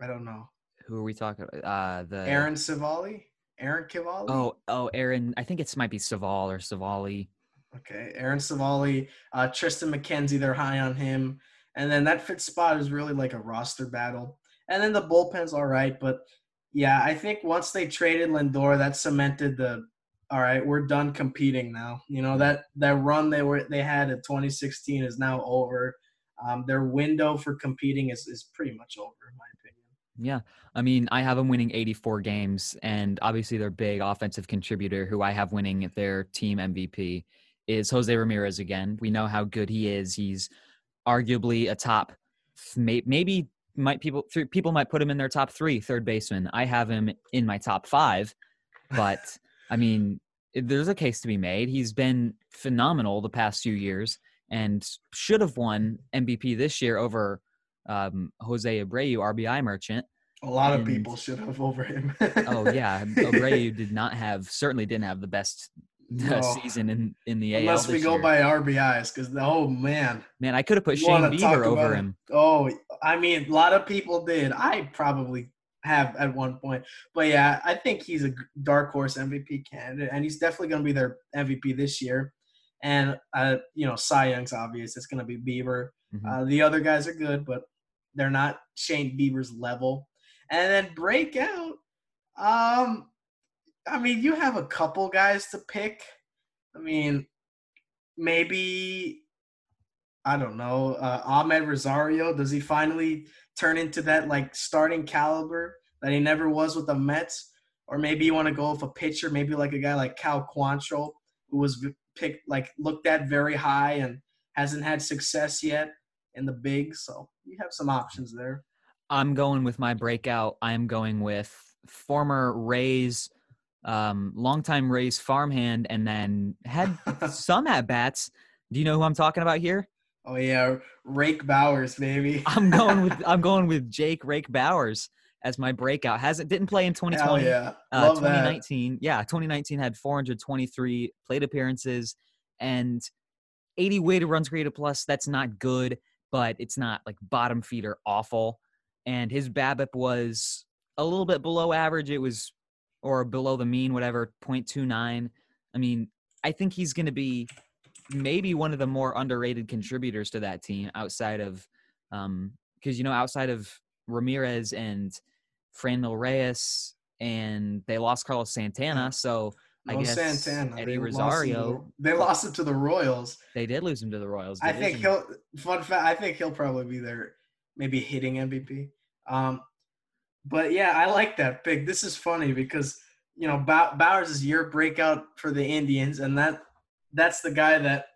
I don't know. who are we talking about? Uh, the Aaron Civale? Aaron Cavalli? Oh, oh, Aaron. I think it's might be Saval or Savali. Okay, Aaron Civale, uh, Triston McKenzie, they're high on him. And then that fifth spot is really like a roster battle. And then the bullpen's all right, but yeah, I think once they traded Lindor, that cemented the all right, we're done competing now. You know that that run they were they had in 2016 is now over. Um, their window for competing is is pretty much over, in my opinion. Yeah. I mean, I have them winning 84 games, and obviously their big offensive contributor, who I have winning their team MVP, is Jose Ramirez again. We know how good he is. He's arguably a top, maybe might people people might put him in their top three third baseman. I have him in my top five, but I mean, there's a case to be made. He's been phenomenal the past few years and should have won MVP this year over um, Jose Abreu, RBI merchant. A lot of people should have over him. Oh yeah, Abreu did not have certainly didn't have the best uh, No. season in in the AL. Unless we go year. by RBIs, because oh man, man, I could have put You Shane Bieber over him. Oh, I mean, a lot of people did. I probably have at one point, but yeah, I think he's a dark horse MVP candidate, and he's definitely going to be their MVP this year. And uh, you know, Cy Young's obvious; it's going to be Bieber. Mhm. Uh, the other guys are good, but they're not Shane Bieber's level. And then breakout. Um, I mean, you have a couple guys to pick. I mean, maybe I don't know. Uh, Amed Rosario, does he finally turn into that like starting caliber that he never was with the Mets? Or maybe you want to go with a pitcher, maybe like a guy like Cal Quantrill, who was picked like looked at very high and hasn't had success yet in the big. So you have some options there. I'm going with my breakout. I'm going with former Rays, um, longtime Rays farmhand, and then had some at bats. Do you know who I'm talking about here? Oh yeah, Rake Bauers, baby. I'm going with I'm going with Jake Rake Bauers as my breakout. Hasn't didn't play in 2020. Hell yeah, Uh, love that. 2019, yeah, 2019 had 423 plate appearances and 80 weighted runs created plus. That's not good, but it's not like bottom feeder awful. And his BABIP was a little bit below average. It was or below the mean, whatever, 0.29. I mean, I think he's going to be maybe one of the more underrated contributors to that team outside of, um, because you know, outside of Ramirez and Franmil Reyes, and they lost Carlos Santana. So I guess Santana. Eddie They lost to Rosario, the- they lost it to the Royals. they did lose him to the Royals. I think he'll fun fact. I think he'll probably be their maybe hitting MVP. Um, but yeah, I like that pick. This is funny because you know Bow- Bauers is your breakout for the Indians, and that that's the guy that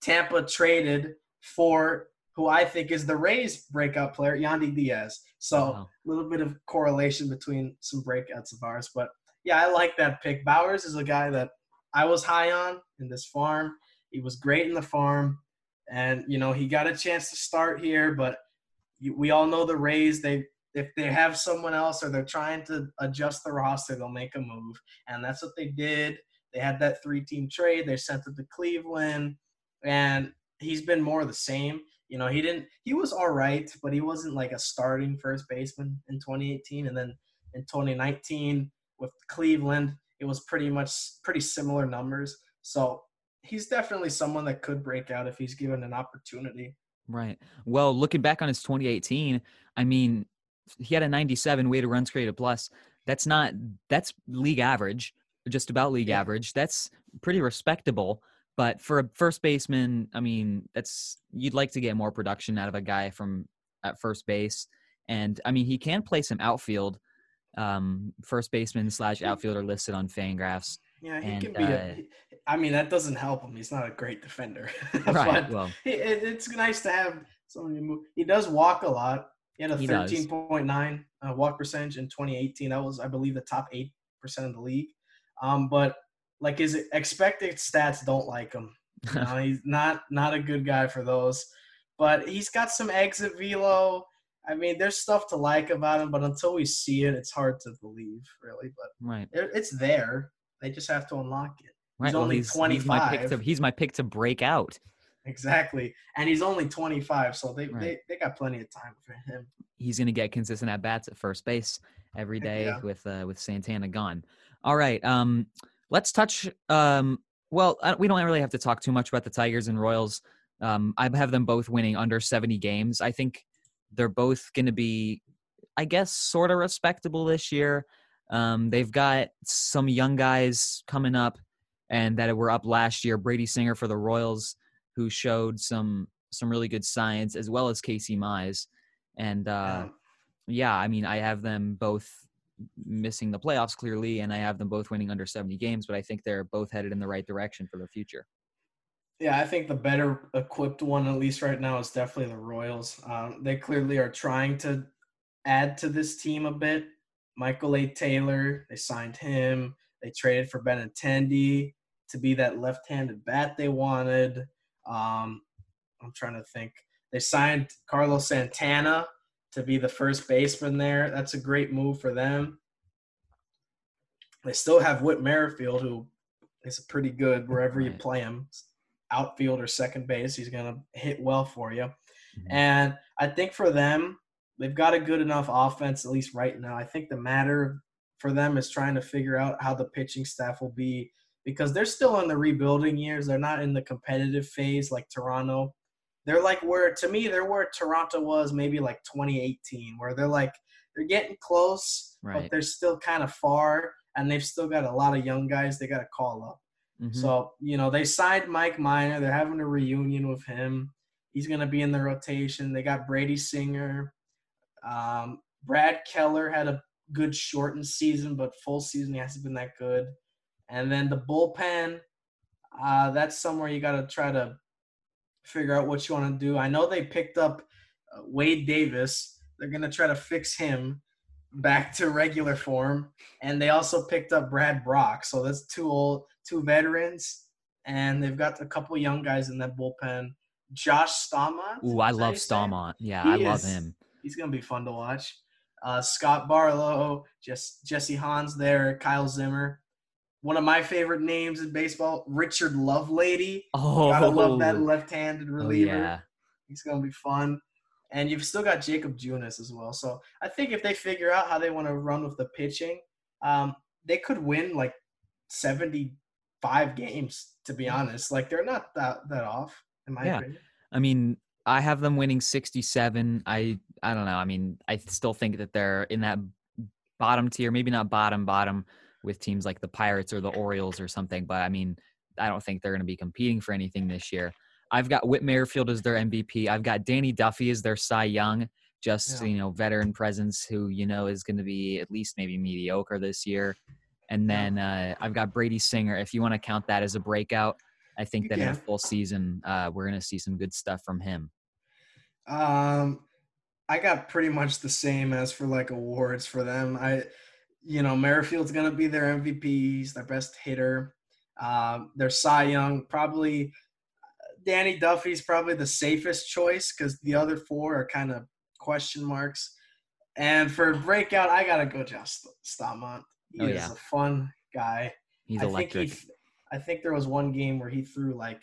Tampa traded for, who I think is the Rays breakout player, Yandy Diaz. So a Wow. little bit of correlation between some breakouts of ours. But yeah, I like that pick. Bauers is a guy that I was high on in this farm. He was great in the farm, and you know he got a chance to start here. But we all know the Rays. They if they have someone else or they're trying to adjust the roster, they'll make a move, and that's what they did. They had that three-team trade. They sent it to Cleveland, and he's been more the same. You know, he didn't. He was all right, but he wasn't like a starting first baseman in 2018, and then in 2019 with Cleveland, it was pretty much pretty similar numbers. So he's definitely someone that could break out if he's given an opportunity. Right. Well, looking back on his 2018, I mean, he had a 97 weighted runs created plus. That's not that's league average. just about league Yeah. average. That's pretty respectable. But for a first baseman, I mean, that's you'd like to get more production out of a guy from at first base. And I mean, he can play some outfield. Um, first baseman slash outfielder listed on Fangraphs. Yeah, he And, can be. uh, a, I mean, that doesn't help him. He's not a great defender. Right. Well, he- it's nice to have someone move. He does walk a lot. He had a 13.9 uh, walk percentage in 2018. That was, I believe, the top eight percent of the league. Um, but like his expected stats don't like him. You know, he's not not a good guy for those. But he's got some exit velo. I mean, there's stuff to like about him, but until we see it, it's hard to believe, really. But right. it, it's there. They just have to unlock it. Right. well, only he's, he's my pick to 25. he's my pick to break out. Exactly. And he's only 25, so they, Right. they, they got plenty of time for him. He's gonna get consistent at bats at first base every day yeah. with uh, with Santana gone. All right. Um, let's touch. Um, well, we don't really have to talk too much about the Tigers and Royals. Um, I have them both winning under 70 games. I think they're both going to be, I guess, sort of respectable this year. Um, they've got some young guys coming up, and that were up last year. Brady Singer for the Royals, who showed some some really good signs, as well as Casey Mize. And uh, Um, yeah, I mean, I have them both missing the playoffs clearly, and I have them both winning under 70 games, but I think they're both headed in the right direction for the future. Yeah, I think the better equipped one, at least right now, is definitely the Royals. Um, they clearly are trying to add to this team a bit. Michael A. Taylor, they signed him. They traded for Benintendi to be that left-handed bat they wanted. Um, I'm trying to think. They signed Carlos Santana to be the first baseman there. That's a great move for them. They still have Whit Merrifield, who is pretty good wherever you play him, outfield or second base. He's gonna hit well for you. Mhm. And I think for them, they've got a good enough offense at least right now. I think the matter for them is trying to figure out how the pitching staff will be because they're still in the rebuilding years. They're not in the competitive phase like Toronto. They're like where to me they're where Toronto was maybe like 2018 where they're like they're getting close Right. but they're still kind of far and they've still got a lot of young guys they got to call up. Mhm. So, you know, they signed Mike Minor. They're having a reunion with him. He's going to be in the rotation. They got Brady Singer. Um, Brad Keller had a good shortened season, but full season he hasn't been that good. And then the bullpen, uh, that's somewhere you got to try to figure out what you want to do. I know they picked up uh, Wade Davis. They're going to try to fix him back to regular form. And they also picked up Brad Brach. So that's two old, two veterans. And they've got a couple young guys in that bullpen. Josh Staumont. Ooh, I love? Staumont. Yeah, He I love him. He's gonna be fun to watch. Uh, Scott Barlow, just Jesse Hans there, Kyle Zimmer. One of my favorite names in baseball, Richard Lovelady. Oh, Gotta love that left-handed oh, reliever. yeah. He's gonna be fun. And you've still got Jakob Junis as well. So I think if they figure out how they want to run with the pitching, um, they could win like 75 games, to be honest. Like they're not that that off, in my Yeah. opinion. I mean, I have them winning 67. I I don't know. I mean, I still think that they're in that bottom tier, maybe not bottom bottom with teams like the Pirates or the Orioles or something, but I mean, I don't think they're going to be competing for anything this year. I've got Whit Merrifield as their MVP. I've got Danny Duffy as their Cy Young, just Yeah. you know, veteran presence who you know is going to be at least maybe mediocre this year. And then uh, I've got Brady Singer. If you want to count that as a breakout, I think You that in a full season, uh, we're going to see some good stuff from him. Um, I got pretty much the same as for like awards for them. I, you know, Merrifield's gonna be their MVP. He's their best hitter. Um, their Cy Young probably. Danny Duffy's probably the safest choice because the other four are kind of question marks. And for breakout, I gotta go Josh Staumont. He Oh, is yeah. a fun guy. He's I electric. Think he, I think there was one game where he threw like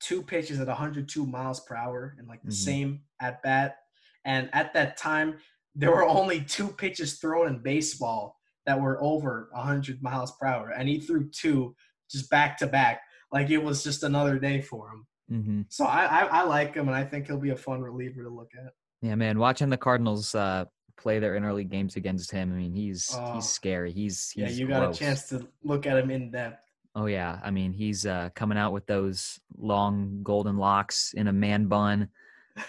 two pitches at 102 miles per hour in like the Mhm. same at bat. And at that time, there were only two pitches thrown in baseball that were over 100 miles per hour, and he threw two just back to back, like it was just another day for him. hmm So I, I, I like him, and I think he'll be a fun reliever to look at. Yeah, man. Watching the Cardinals uh, play their interleague games against him. I mean, he's Oh. he's scary. He's, he's yeah, you got gross. a chance to look at him in depth. Oh yeah, I mean he's uh, coming out with those long golden locks in a man bun.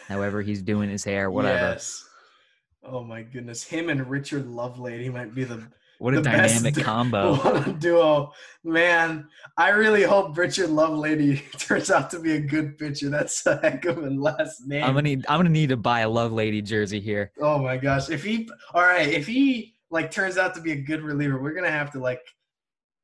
However, he's doing his hair, whatever. Yes. Oh my goodness, him and Richard Lovelady might be the What a best dynamic combo! duo. Man, I really hope Richard Lovelady turns out to be a good pitcher. That's a heck of a last name. I'm gonna need, I'm gonna need to buy a Love Lady jersey here. oh my gosh, if he all right, if he like turns out to be a good reliever, we're gonna have to like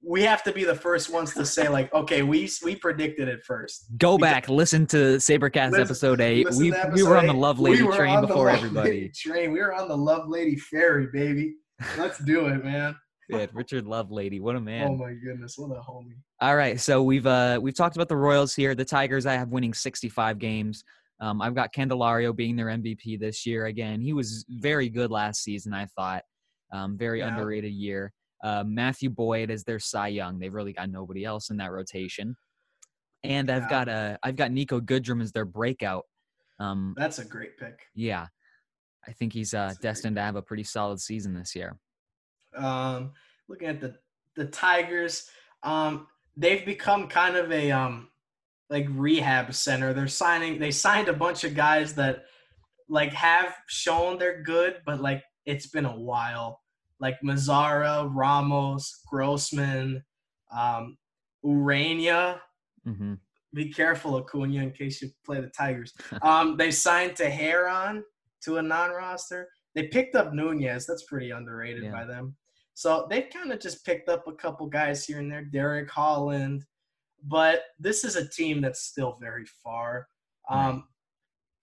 we have to be the first ones to say like, okay, we we predicted it first. Go back, listen to Sabercast Listen- episode eight. We to we were on the Love. Lady We train before everybody. Train. We were on the Love Lady ferry, baby. Let's do it, man. Yeah, Richard Love Lady, what a man! Oh my goodness, what a homie. All right, so we've uh we've talked about the Royals here. The Tigers, I have winning 65 games. Um, I've got Candelario being their MVP this year again. He was very good last season, I thought. Um, very Yeah. underrated year. Uh, Matthew Boyd is their Cy Young. They've really got nobody else in that rotation. And I've got uh I've got Niko Goodrum as their breakout. Um, That's a great pick. yeah, I think he's uh, That's a great destined to have a pretty solid season this year. Um, looking at the the Tigers, um, they've become kind of a um like rehab center. They're signing. They signed a bunch of guys that like have shown they're good, but like it's been a while. Like Mazara, Ramos, Grossman, um, Ureña. hmm Be careful, Acuna, in case you play the Tigers. Um, they signed Teheran to a non-roster. They picked up Nunez. That's pretty underrated Yeah. by them. So they've kind of just picked up a couple guys here and there. Derek Holland, but this is a team that's still very far. Um,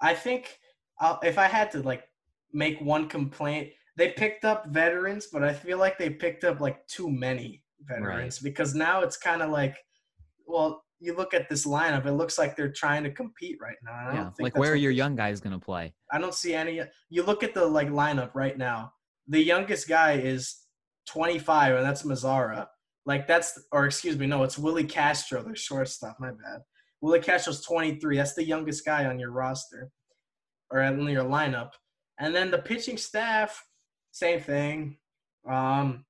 I think uh, if I had to like make one complaint, they picked up veterans, but I feel like they picked up like too many veterans because now it's kind of like, well, you look at this lineup, it looks like they're trying to compete right now. I Yeah, like where are your young guys gonna play? I don't see any. You look at the like lineup right now. The youngest guy is 25, and that's Mazara. Like that's, or excuse me, no, it's Willi Castro, the shortstop. My bad. Willi Castro's 23. That's the youngest guy on your roster, or on your lineup. And then the pitching staff, same thing. Um,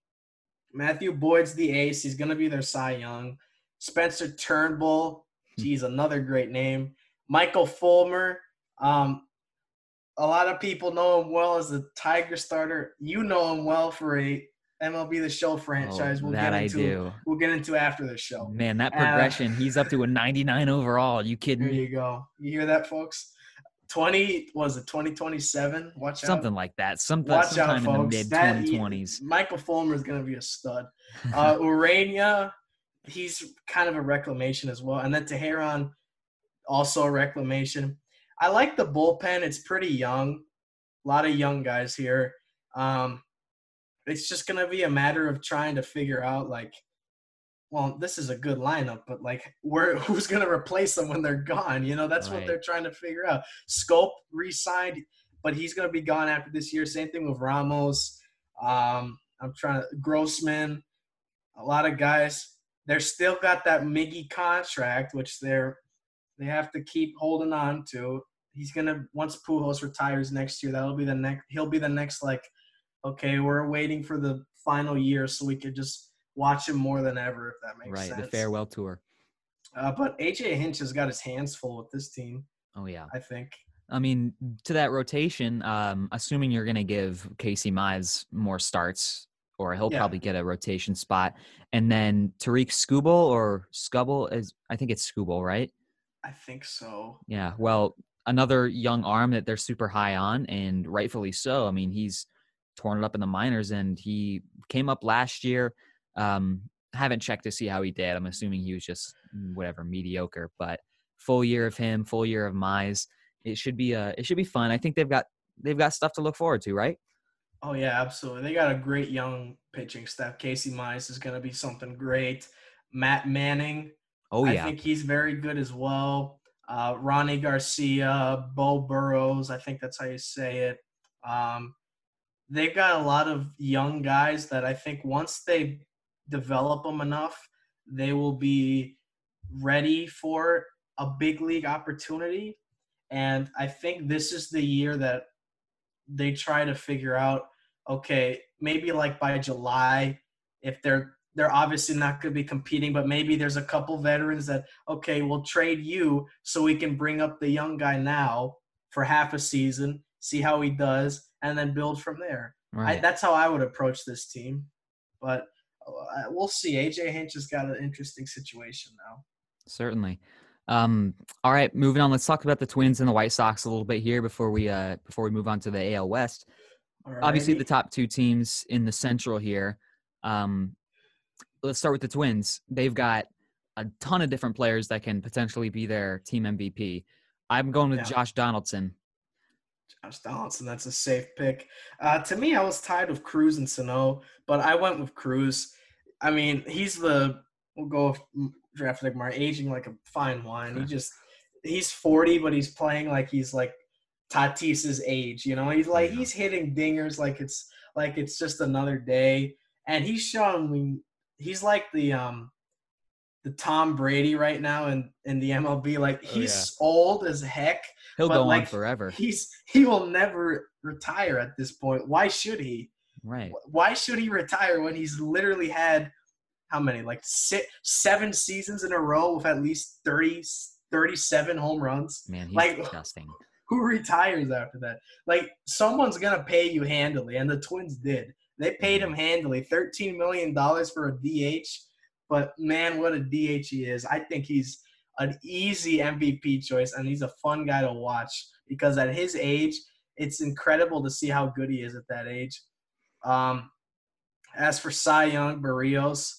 Matthew Boyd's the ace. He's gonna be their Cy Young. Spencer Turnbull, geez, another great name. Michael Fulmer. Um, a lot of people know him well as a Tiger starter. You know him well for a MLB The Show franchise. Oh, we'll that get I into do. we'll get into after the show. Man, that Uh, progression. he's up to a 99 overall. You kidding There me? you go. You hear that, folks? Twenty was it twenty twenty seven? Watch out. Something like that. Some, Watch sometime out, in the folks. mid That- 2020s. Michael Fulmer is going to be a stud. Uh, Ureña, he's kind of a reclamation as well. And then Teheran, also a reclamation. I like the bullpen. It's pretty young. A lot of young guys here. Um, it's just going to be a matter of trying to figure out, like, well, this is a good lineup, but like, where who's going to replace them when they're gone? You know, that's what they're trying to figure out. Schoop re-signed, but he's going to be gone after this year. Same thing with Ramos. Um, I'm trying to Grossman. A lot of guys. They're still got that Miggy contract, which they're they have to keep holding on to. He's gonna once Pujols retires next year, that'll be the next. He'll be the next like, okay, we're waiting for the final year so we could just watch him more than ever, if that makes Right, sense. Right, the farewell tour. Uh, but AJ Hinch has got his hands full with this team. Oh yeah. I think. I mean, to that rotation, um, assuming you're going to give Casey Mize more starts, or he'll Yeah. probably get a rotation spot, and then Tarik Skubal or Scubble is, I think it's Skubal, right? I think so. Yeah. Well, another young arm that they're super high on, and rightfully so. I mean, he's torn it up in the minors, and he came up last year. Um, haven't checked to see how he did. I'm assuming he was just mm, whatever mediocre, but full year of him, full year of Mize. It should be uh it should be fun. I think they've got they've got stuff to look forward to, right? Oh yeah, absolutely. They got a great young pitching staff. Casey Mize is going to be something great. Matt Manning, Oh yeah, I think he's very good as well. Uh, Rony Garcia, Beau Burrows, I think that's how you say it. Um, they've got a lot of young guys that I think once they develop them enough, they will be ready for a big league opportunity. And I think this is the year that they try to figure out, okay, maybe like by July, if they're they're obviously not going to be competing, but maybe there's a couple veterans that okay, we'll trade you so we can bring up the young guy now for half a season, see how he does, and then build from there. Right. I, that's how I would approach this team, but uh, we'll see. AJ Hinch has got an interesting situation now. Certainly. Um, all right, moving on. Let's talk about the Twins and the White Sox a little bit here before we uh, before we move on to the AL West. Obviously, the top two teams in the Central here. Um, let's start with the Twins. They've got a ton of different players that can potentially be their team MVP. I'm going with Yeah. Josh Donaldson. Josh Donaldson, that's a safe pick. Uh, to me, I was tied with Cruz and Sano, but I went with Cruz. I mean, he's the we'll go with draft like Martin, aging like a fine wine. He just he's 40, but he's playing like he's like Tatis's age. You know, he's like Yeah. he's hitting dingers like it's like it's just another day, and he's showing me he's like the um the Tom Brady right now in in the MLB. Like Oh, he's old as heck He'll go on forever. he's he will never retire at this point. Why should he? Right. Why should he retire when he's literally had how many like six, seven seasons in a row with at least 30, 37 home runs? Man, he's like- disgusting. Who retires after that? Like someone's gonna pay you handily, and the Twins did. They paid him handily, thirteen million dollars for a DH. But man, what a DH he is! I think he's an easy MVP choice, and he's a fun guy to watch because at his age, it's incredible to see how good he is at that age. Um, as for Cy Young, Berrios,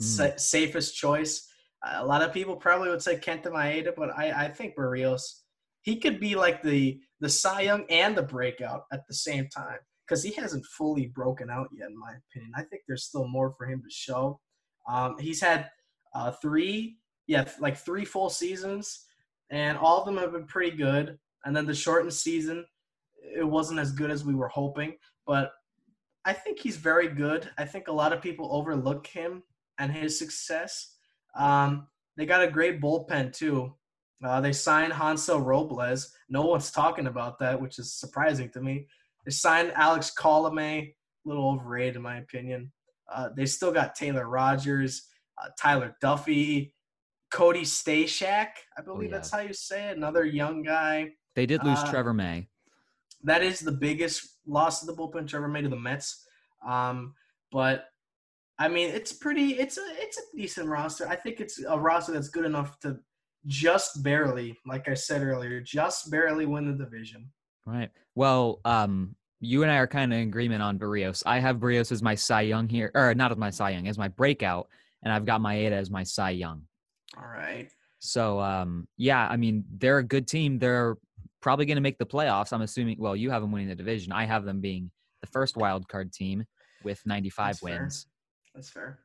sa- safest choice. A lot of people probably would say Kenta Maeda, but I, I think Berrios, he could be like the the Cy Young and the breakout at the same time because he hasn't fully broken out yet, in my opinion. I think there's still more for him to show. Um, he's had uh, three, yeah, like three full seasons, and all of them have been pretty good. And then the shortened season, it wasn't as good as we were hoping, but I think he's very good. I think a lot of people overlook him and his success. Um, they got a great bullpen too. Uh, they signed Hansel Robles. No one's talking about that, which is surprising to me. They signed Alex Colome, a little overrated in my opinion. Uh, they still got Taylor Rogers, uh, Tyler Duffey, Cody Stashak. I believe yeah. that's how you say it. Another young guy. They did lose uh, Trevor May. That is the biggest loss of the bullpen Trevor made to the Mets. Um, but I mean, it's pretty. It's a it's a decent roster. I think it's a roster that's good enough to just barely, like I said earlier, just barely win the division. Right. Well, um, you and I are kind of in agreement on Berrios. I have Berrios as my Cy Young here, or not as my Cy Young, as my breakout, and I've got Maeda as my Cy Young. All right. So, um, yeah, I mean, they're a good team. They're probably going to make the playoffs. I'm assuming. Well, you have them winning the division. I have them being the first wild card team with 95 That's fair. wins. That's fair.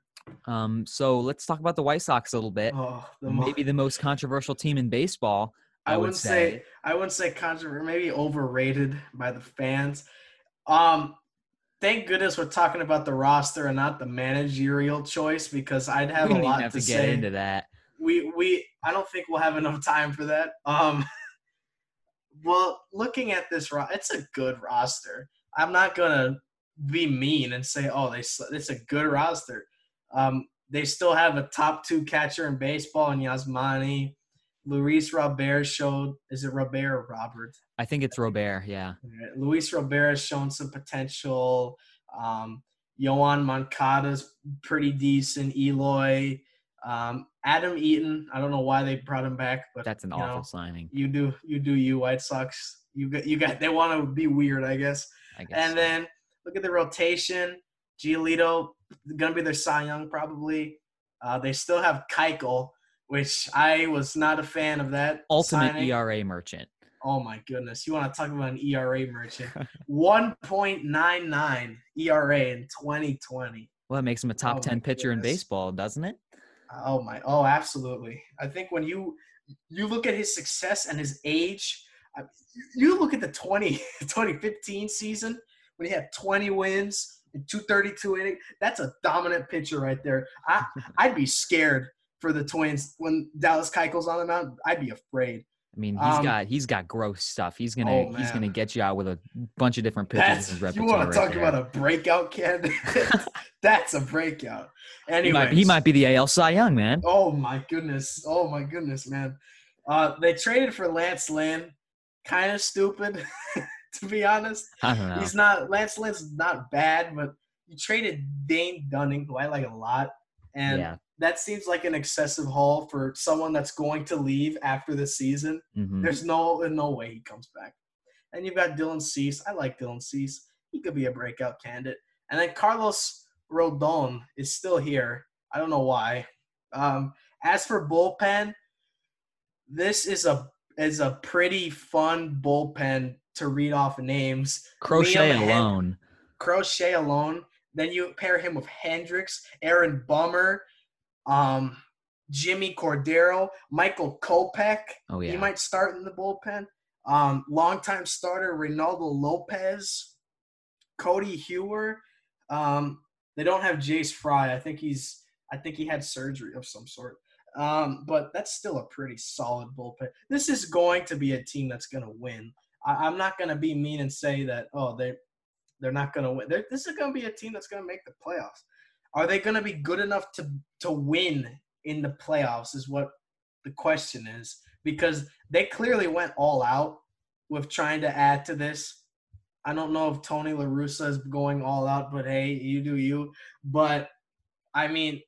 Um, so let's talk about the White Sox a little bit. Oh, the mo- Maybe the most controversial team in baseball. I, I would wouldn't say I wouldn't say controversial, maybe overrated by the fans. Um, thank goodness we're talking about the roster and not the managerial choice because I'd have we a lot have to, to, get say. into that. we we I don't think we'll have enough time for that. Um, well, looking at this, it's a good roster. I'm not gonna be mean and say, oh, they it's a good roster. Um, they still have a top two catcher in baseball in Yasmani. Luis Robert showed. Is it Robert or Robert? I think it's Robert. Yeah. Luis Robert has shown some potential. Um, Yoan Moncada's pretty decent. Eloy, um, Adam Eaton. I don't know why they brought him back, but That's an awful know, signing. you do, you do, you White Sox. You got, you got. They want to be weird, I guess. I guess. And so. then look at the rotation. Giolito gonna be their Cy Young probably. Uh, they still have Keuchel, which I was not a fan of that. ultimate signing. ERA merchant. Oh my goodness. You want to talk about an ERA merchant? 1.99 ERA in 2020. Well, that makes him a top Oh 10 pitcher in baseball, doesn't it? Oh my. Oh, absolutely. I think when you you look at his success and his age, you look at the 20 2015 season when he had 20 wins and 232 innings. That's a dominant pitcher right there. I I'd be scared for the Twins when Dallas Keuchel's on the mound. I'd be afraid. I mean, he's Um, got he's got gross stuff. He's gonna Oh, he's gonna get you out with a bunch of different pitches you want to talk there. about a breakout candidate? That's a breakout. he, Anyway, might, he might be the AL Cy Young man. Oh my goodness! Oh my goodness, man! Uh, they traded for Lance Lynn. Kind of stupid, to be honest. I don't know. He's not Lance Lynn's not bad, but you traded Dane Dunning, who I like a lot, and yeah. that seems like an excessive haul for someone that's going to leave after the season. mhm. There's no no way he comes back. And you've got Dylan Cease. I like Dylan Cease. He could be a breakout candidate. And then Carlos Rodon is still here. I don't know why. Um, as for bullpen, this is a is a pretty fun bullpen to read off names. Crochet Liam Hen- alone. Crochet alone. Then you pair him with Hendriks, Aaron Bummer, um, Jimmy Cordero, Michael Kopech. Oh yeah. He might start in the bullpen. Um, longtime starter Reynaldo Lopez, Codi Heuer. Um, they don't have Jace Fry. I think he's. I think he had surgery of some sort. Um, but that's still a pretty solid bullpen. This is going to be a team that's going to win. I, I'm not going to be mean and say that. Oh, they they're not going to win. They're, this is going to be a team that's going to make the playoffs. Are they going to be good enough to to win in the playoffs? Is what the question is because they clearly went all out with trying to add to this. I don't know if Tony La Russa is going all out, but hey, you do you. But I mean,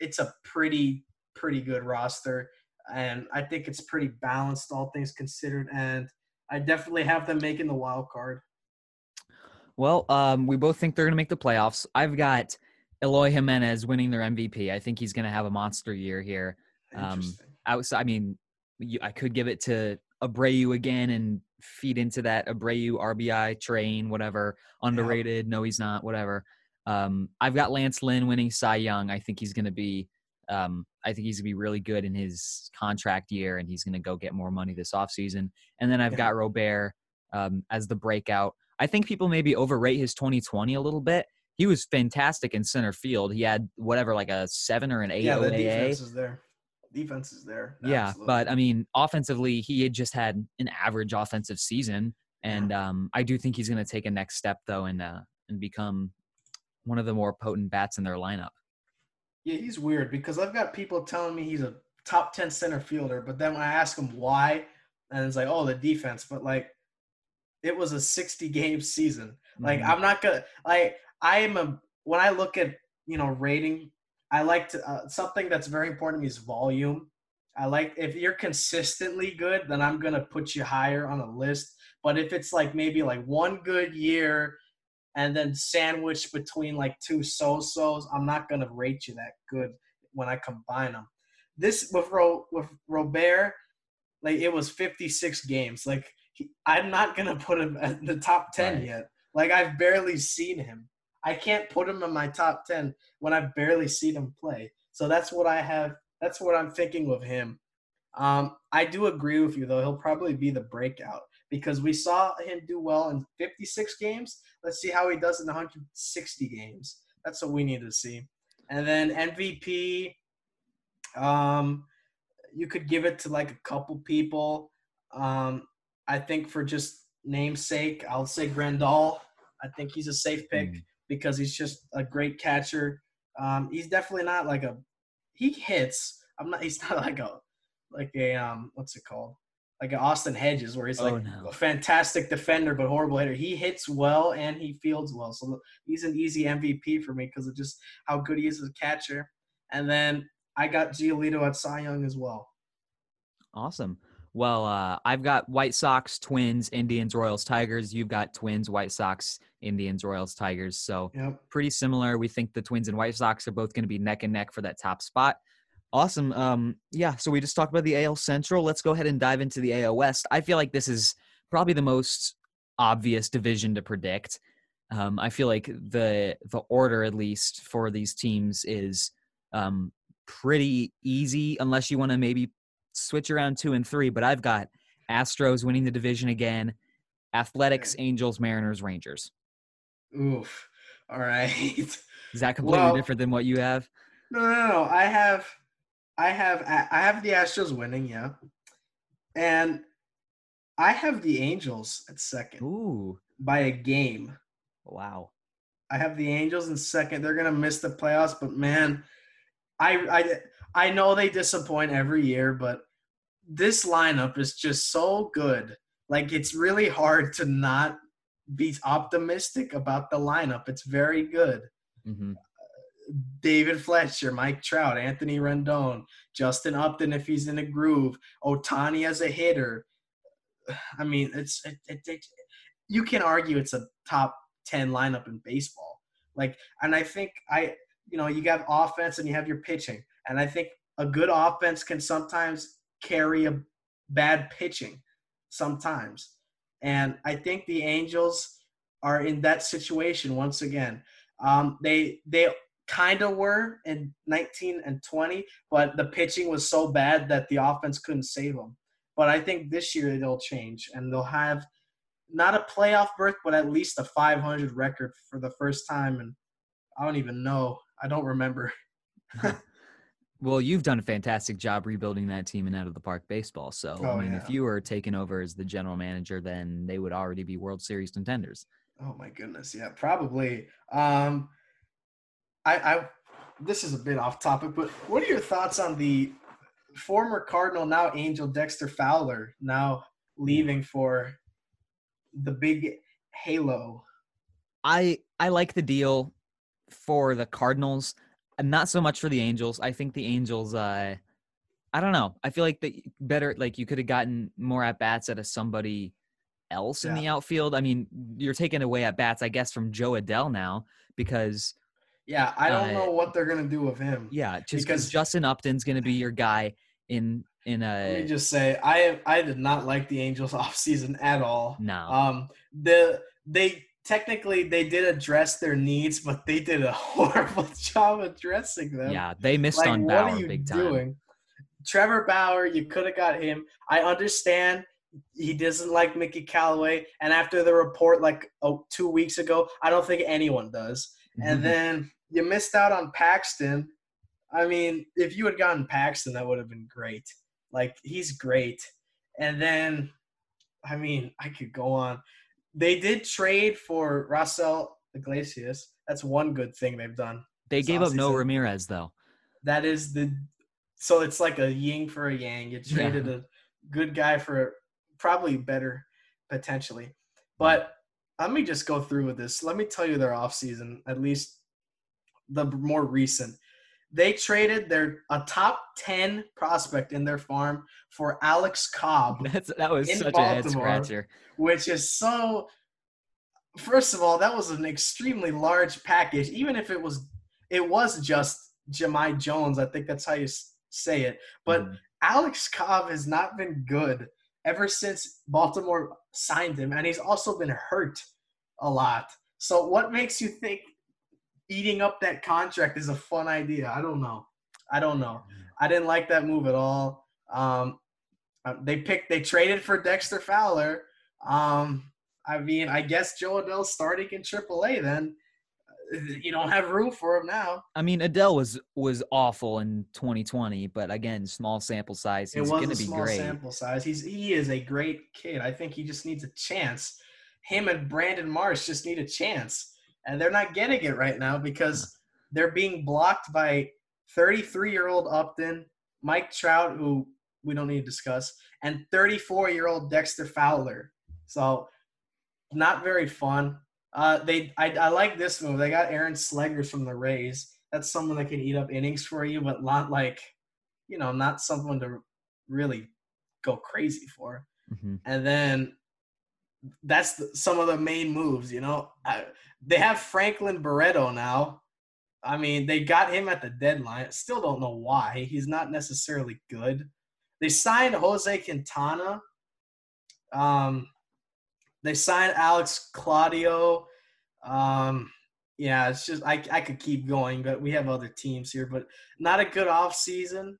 it's a pretty pretty good roster, and I think it's pretty balanced, all things considered. And I definitely have them making the wild card. Well, um, we both think they're going to make the playoffs. I've got Eloy Jimenez winning their MVP. I think he's going to have a monster year here. Um, Outside, I mean, you, I could give it to Abreu again and feed into that Abreu RBI train, whatever. Underrated. No, he's not. Whatever. Um, I've got Lance Lynn winning Cy Young. I think he's going to be. Um, I think he's going to be really good in his contract year, and he's going to go get more money this offseason. And then I've Yeah. got Robert um, as the breakout. I think people maybe overrate his 2020 a little bit. He was fantastic in center field. He had whatever, like a seven or an eight yeah, the OAA. defense is there. Defense is there. Yeah, Absolutely. but I mean, offensively, he had just had an average offensive season, and um, I do think he's going to take a next step though, and uh, and become one of the more potent bats in their lineup. Yeah, he's weird because I've got people telling me he's a top 10 center fielder, but then when I ask him why, and it's like, oh, the defense. But like, it was a 60 game season. Like, Mhm. I'm not gonna like. I am a when I look at you know rating, I like to uh, something that's very important to me is volume. I like if you're consistently good, then I'm gonna put you higher on a list. But if it's like maybe like one good year and then sandwiched between like two so-sos, I'm not gonna rate you that good when I combine them. This with Ro, with Robert, like it was 56 games. Like he, I'm not gonna put him at the top 10 Right. yet. Like I've barely seen him. I can't put him in my top 10 when I've barely seen him play. So that's what I have. That's what I'm thinking with him. Um, I do agree with you though. He'll probably be the breakout because we saw him do well in 56 games. Let's see how he does in 160 games. That's what we need to see. And then MVP, um, you could give it to like a couple people. Um, I think for just namesake, I'll say Grandal. I think he's a safe pick Mm. because he's just a great catcher. Um, he's definitely not like a he hits. I'm not. He's not like a like a um what's it called like an Austin Hedges where he's Oh, like no. a fantastic defender but horrible hitter. He hits well and he fields well, so he's an easy MVP for me because of just how good he is as a catcher. And then I got Giolito at Cy Young as well. Awesome. Well, uh, I've got White Sox, Twins, Indians, Royals, Tigers. You've got Twins, White Sox, Indians, Royals, Tigers. So Yep. pretty similar. We think the Twins and White Sox are both going to be neck and neck for that top spot. Awesome. Um, yeah. So we just talked about the AL Central. Let's go ahead and dive into the AL West. I feel like this is probably the most obvious division to predict. Um, I feel like the the order, at least for these teams, is um, pretty easy, unless you want to maybe switch around two and three. But I've got Astros winning the division again, Athletics, Angels, Mariners, Rangers. Oof. All right. Is that completely Well- different than what you have? No, no, no. I have, I have, I have the Astros winning, yeah. And I have the Angels at second Ooh, by a game. wow. I have the Angels in second. They're gonna miss the playoffs, but man, I I I know they disappoint every year, but this lineup is just so good. Like it's really hard to not be optimistic about the lineup. It's very good. hmm David Fletcher, Mike Trout, Anthony Rendon, Justin Upton if he's in a groove, Ohtani as a hitter. I mean, it's it, it, it, you can argue it's a top 10 lineup in baseball. Like and I think I you know, you have offense and you have your pitching. And I think a good offense can sometimes carry a bad pitching sometimes. And I think the Angels are in that situation once again. Um, they they kind of were in 19 and 20, but the pitching was so bad that the offense couldn't save them. But I think this year they'll change and they'll have not a playoff berth, but at least a 500 record for the first time. And I don't even know. I don't remember. Well, you've done a fantastic job rebuilding that team in out of the park baseball. So, Oh, I mean, yeah. if you were taking over as the general manager, then they would already be World Series contenders. Oh my goodness, yeah, probably. Um, I, I, this is a bit off topic, but what are your thoughts on the former Cardinal, now Angel Dexter Fowler, now leaving for the big Halo? I I like the deal for the Cardinals, and not so much for the Angels. I think the Angels. Uh, I don't know. I feel like the better. Like you could have gotten more at bats out of somebody else in Yeah. the outfield. I mean, you're taking away at bats, I guess, from Jo Adell now because Yeah, I don't Uh, know what they're gonna do with him. yeah, just because Justin Upton's going to be your guy in in a. Let me just say, I I did not like the Angels offseason at all. no. Um, the they technically they did address their needs, but they did a horrible job addressing them. yeah, they missed like on what Bauer are you big time. Trevor Bauer, you could have got him. I understand he doesn't like Mickey Callaway, and after the report like oh, two weeks ago, I don't think anyone does. Mm-hmm. And then you missed out on Paxton. I mean, if you had gotten Paxton, that would have been great. Like he's great. And then, I mean, I could go on. They did trade for Raisel Iglesias. That's one good thing they've done. they gave up no. Ramirez though. That is the so it's like a yin for a yang. You traded a good guy for a probably better potentially. But let me just go through with this. Let me tell you their offseason, at least the more recent. They traded their a top 10 prospect in their farm for Alex Cobb, That's that was in such a head Baltimore. scratcher. which is so first of all, that was an extremely large package, even if it was it was just Jahmai Jones. I think that's how you say it. But Mhm. Alex Cobb has not been good ever since Baltimore signed him, and he's also been hurt a lot. So, what makes you think eating up that contract is a fun idea? I don't know. I don't know. I didn't like that move at all. Um, uh, they picked, they traded for Dexter Fowler. Um, I mean, I guess Jo Adell's starting in AAA. Then Uh, you don't have room for him now. I mean, Adell was was awful in 2020, but again, small sample size. It He's was going a to be small great. sample size. He's he is a great kid. I think he just needs a chance. Him and Brandon Marsh just need a chance, and they're not getting it right now because they're being blocked by 33 year old Upton, Mike Trout, who we don't need to discuss, and 34 year old Dexter Fowler. So not very fun. Uh, they I, I like this move. They got Aaron Slegers from the Rays. That's someone that can eat up innings for you, but not like, you know, not someone to really go crazy for. Mhm. And then that's the, some of the main moves. You know, I, they have Franklin Barreto now. I mean, they got him at the deadline. Still don't know why. He's not necessarily good. They signed Jose Quintana. Um, they signed Alex Claudio. Um, yeah, it's just I I could keep going, but we have other teams here, but not a good off season.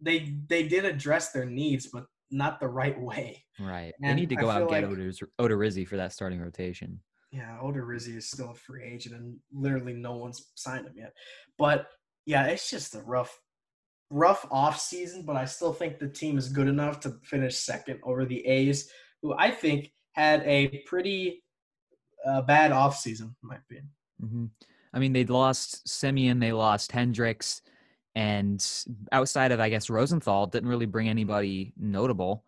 They they did address their needs, but not the right way. Right. They need to I go out and get like- Odorizzi Odorizzi for that starting rotation. Yeah, Odorizzi is still a free agent, and literally no one's signed him yet. But yeah, it's just a rough, rough off season. But I still think the team is good enough to finish second over the A's. who I think had a pretty uh, bad offseason, in my opinion. Mm-hmm. I mean, they lost Semien, they lost Hendriks, and outside of I guess Rosenthal, didn't really bring anybody notable.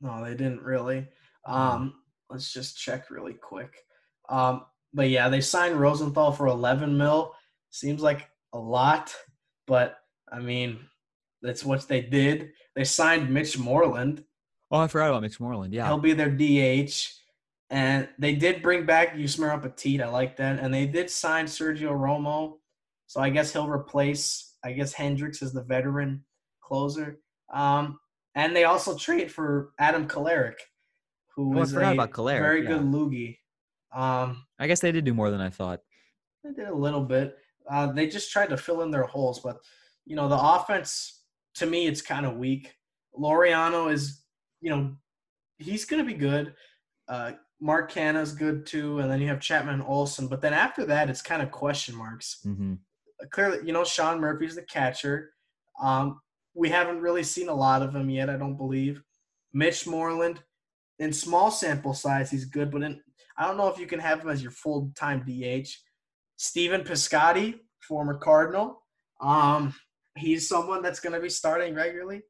No, they didn't really. Um, let's just check really quick. Um, but yeah, they signed Rosenthal for 11 mil. Seems like a lot, but I mean, that's what they did. They signed Mitch Moreland. Oh, I forgot about Mitch Moreland. Yeah, he'll be their DH. And they did bring back Yusmeiro Petit. I like that. And they did sign Sergio Romo. So I guess he'll replace, I guess, Hendriks is the veteran closer. Um, and they also trade for Adam Kolarek, who oh, is a very yeah. good loogie. Um, I guess they did do more than I thought. They did a little bit. Uh, they just tried to fill in their holes, but you know the offense to me it's kind of weak. Laureano is, you know, he's going to be good. Uh, Mark Canha's good too, and then you have Chapman Olson. But then after that, it's kind of question marks. Mm-hmm. Clearly, you know, Sean Murphy's the catcher. Um, we haven't really seen a lot of him yet, I don't believe. Mitch Moreland, in small sample size, he's good, but in, I don't know if you can have him as your full time DH. Stephen Piscotty, former Cardinal. Um, he's someone that's going to be starting regularly.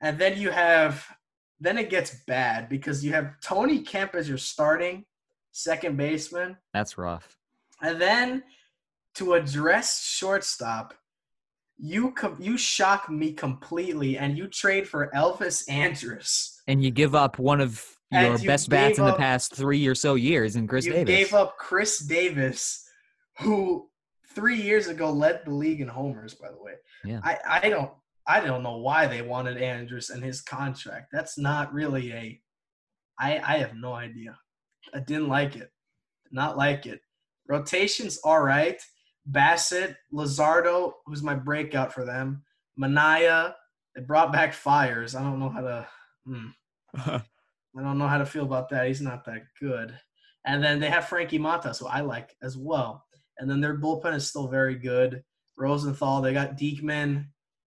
And then you have, then it gets bad because you have Tony Kemp as your starting second baseman. That's rough. And then to address shortstop, you you shock me completely, and you trade for Elvis Andrus. And you give up one of your you best bats in the past three or so years in Khris you Davis. gave up Khris Davis, who three years ago led the league in homers. By the way, yeah, I I don't I don't know why they wanted Andrus and his contract. That's not really a. I I have no idea. I didn't like it. Not like it. Rotation's all right. Bassitt, Luzardo, who's my breakout for them. Manaea, they brought back Fiers. I don't know how to. Hmm. I don't know how to feel about that. He's not that good. And then they have Frankie Montas, who I like as well. And then their bullpen is still very good. Rosenthal, they got Diekman.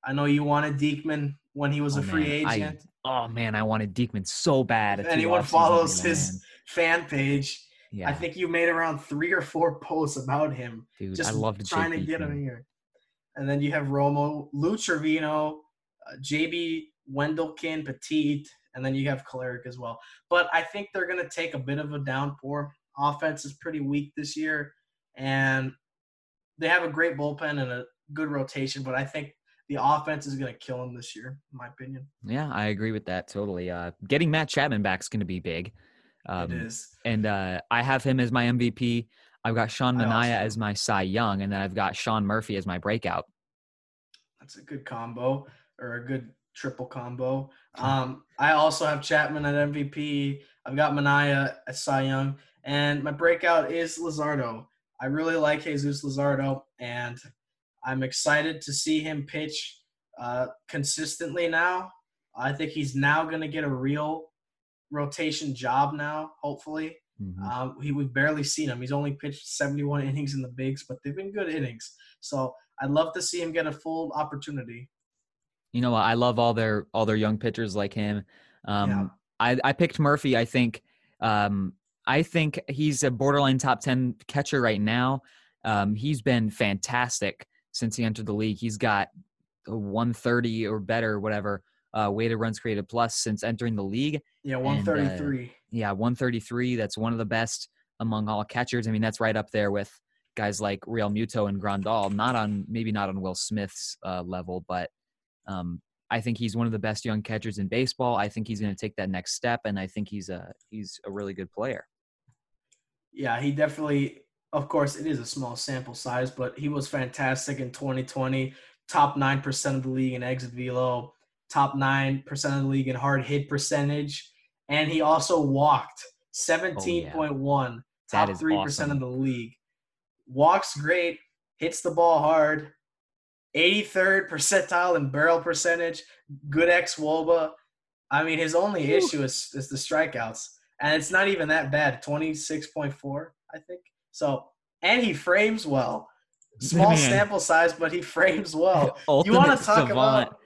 I know you wanted Diekman when he was oh, a free man. agent. I, oh man, I wanted Diekman so bad. If anyone follows his fan page, yeah. I think you made around three or four posts about him. Dude, just I love trying to get him here. And then you have Romo, Lou Trivino, uh, JB Wendelken, Petit, and then you have Kolarek as well. But I think they're going to take a bit of a downpour. Offense is pretty weak this year, and they have a great bullpen and a good rotation. But I think the offense is going to kill them this year, in my opinion. Yeah, I agree with that totally. Uh, getting Matt Chapman back is going to be big. Um, it is. And uh, I have him as my MVP. I've got Sean Manaea as my Cy Young, and then I've got Sean Murphy as my breakout. That's a good combo or a good triple combo. Um, I also have Chapman at MVP. I've got Manaea at Cy Young, and my breakout is Luzardo. I really like Jesus Luzardo, and I'm excited to see him pitch uh, consistently now. I think he's now going to get a real rotation job now, hopefully. Mm-hmm. Um, he we've barely seen him. He's only pitched 71 innings in the bigs, but they've been good innings. So I'd love to see him get a full opportunity. You know, I love all their all their young pitchers like him. Um, Yeah. I, I picked Murphy. I think um, I think he's a borderline top ten catcher right now. Um, he's been fantastic since he entered the league. He's got a 130 or better, whatever, uh, weighted runs created plus since entering the league. Yeah, uh, 133. Yeah, 133. That's one of the best among all catchers. I mean, that's right up there with guys like Realmuto and Grandal. Not on maybe not on Will Smith's uh, level, but um, I think he's one of the best young catchers in baseball. I think he's going to take that next step, and I think he's a he's a really good player. Yeah, he definitely. Of course, it is a small sample size, but he was fantastic in 2020. Top nine percent of the league in exit velo, top nine percent of the league in hard hit percentage, and he also walked 17.1, That top is three percent awesome. of the league. Walks great, hits the ball hard. 83rd percentile in barrel percentage, good xwOBA. I mean, his only Whew. issue is, is the strikeouts, and it's not even that bad 26.4, I think. So, and he frames well. Small Man. sample size, but he frames well. You want to talk savant about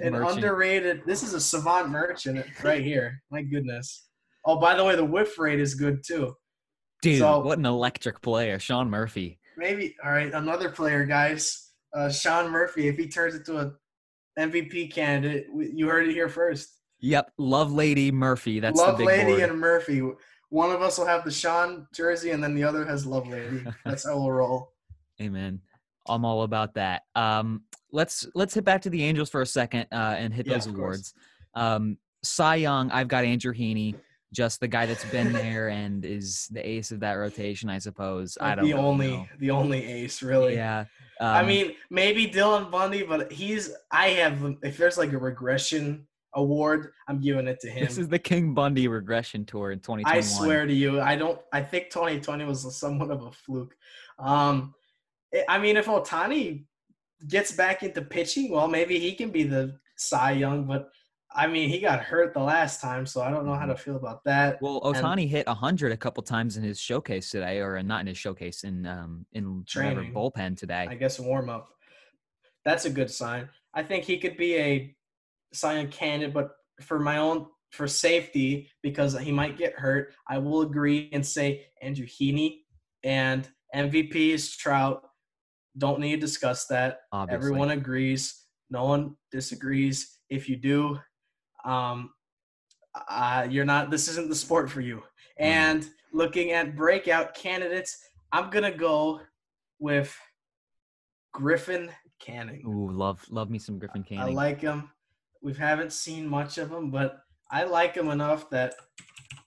an merchant. underrated? This is a savant merchant right here. My goodness. Oh, by the way, the whiff rate is good too. Dude, So- what an electric player, Sean Murphy. Maybe all right, another player, guys. Uh, Sean Murphy, if he turns into a MVP candidate, you heard it here first. Yep, Love Lady Murphy. That's Love the big Lady board. and Murphy. One of us will have the Sean jersey, and then the other has Love Lady. That's how we'll roll. Amen. I'm all about that. Um, let's let's hit back to the Angels for a second uh, and hit Yeah, those awards. Um, Cy Young, I've got Andrew Heaney, just the guy that's been there and is the ace of that rotation, I suppose. I don't the really only know. the only ace, really. Yeah. I um, mean, maybe Dylan Bundy, but he's. I have. If there's like a regression award, I'm giving it to him. this is the King Bundy regression tour in 2021. I swear to you, I don't. I think 2020 was somewhat of a fluke. Um, I- mean, if Ohtani gets back into pitching, well, maybe he can be the Cy Young. But I mean, he got hurt the last time, so I don't know how to feel about that. Well, And- Ohtani hit 100 a couple times in his showcase today, or not in his showcase, in um in Training. bullpen today. I guess warm up. That's a good sign. I think he could be a Cy Young candidate, but for my own for safety, because he might get hurt, I will agree and say Andrew Heaney and MVP is Trout. Don't need to discuss that. obviously. Everyone agrees. No one disagrees. If you do, um, uh, you're not. This isn't the sport for you. And looking at breakout candidates, I'm gonna go with Griffin Canning. Ooh, love love me some Griffin Canning. I like him. We haven't seen much of him, but I like him enough that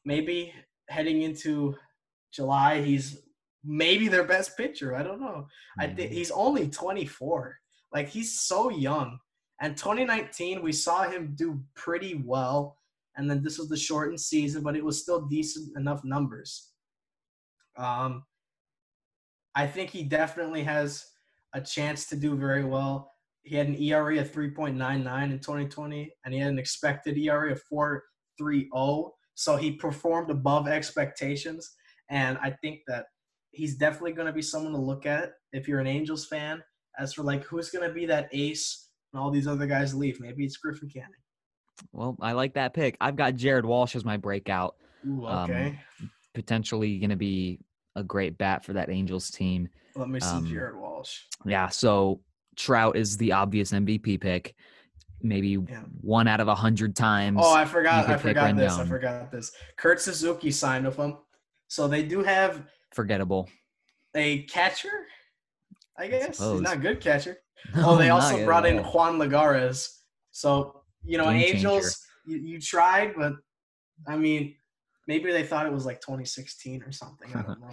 maybe heading into July, he's maybe their best pitcher. I don't know. I think he's only 24. Like he's so young. And 2019, we saw him do pretty well. And then this was the shortened season, but it was still decent enough numbers. Um, I think he definitely has a chance to do very well. He had an ERA of 3.99 in 2020, and he had an expected ERA of 4.30. So he performed above expectations. And I think that he's definitely going to be someone to look at if you're an Angels fan. As for like who's going to be that ace and all these other guys leave, maybe it's Griffin Canning. Well, I like that pick. I've got Jared Walsh as my breakout. Ooh, Um. Potentially going to be a great bat for that Angels team. Let me see um, Jared Walsh. Yeah. So Trout is the obvious MVP pick. Maybe Yeah. one out of a hundred times. Oh, I forgot. I forgot this. I forgot this. Kurt Suzuki signed with them, so they do have Forgettable. a catcher. I guess he's not a good catcher. No, Oh, they also brought in. Juan Lagares. So you know, Game. Angels, you, you tried, but I mean, maybe they thought it was like 2016 or something. I don't know.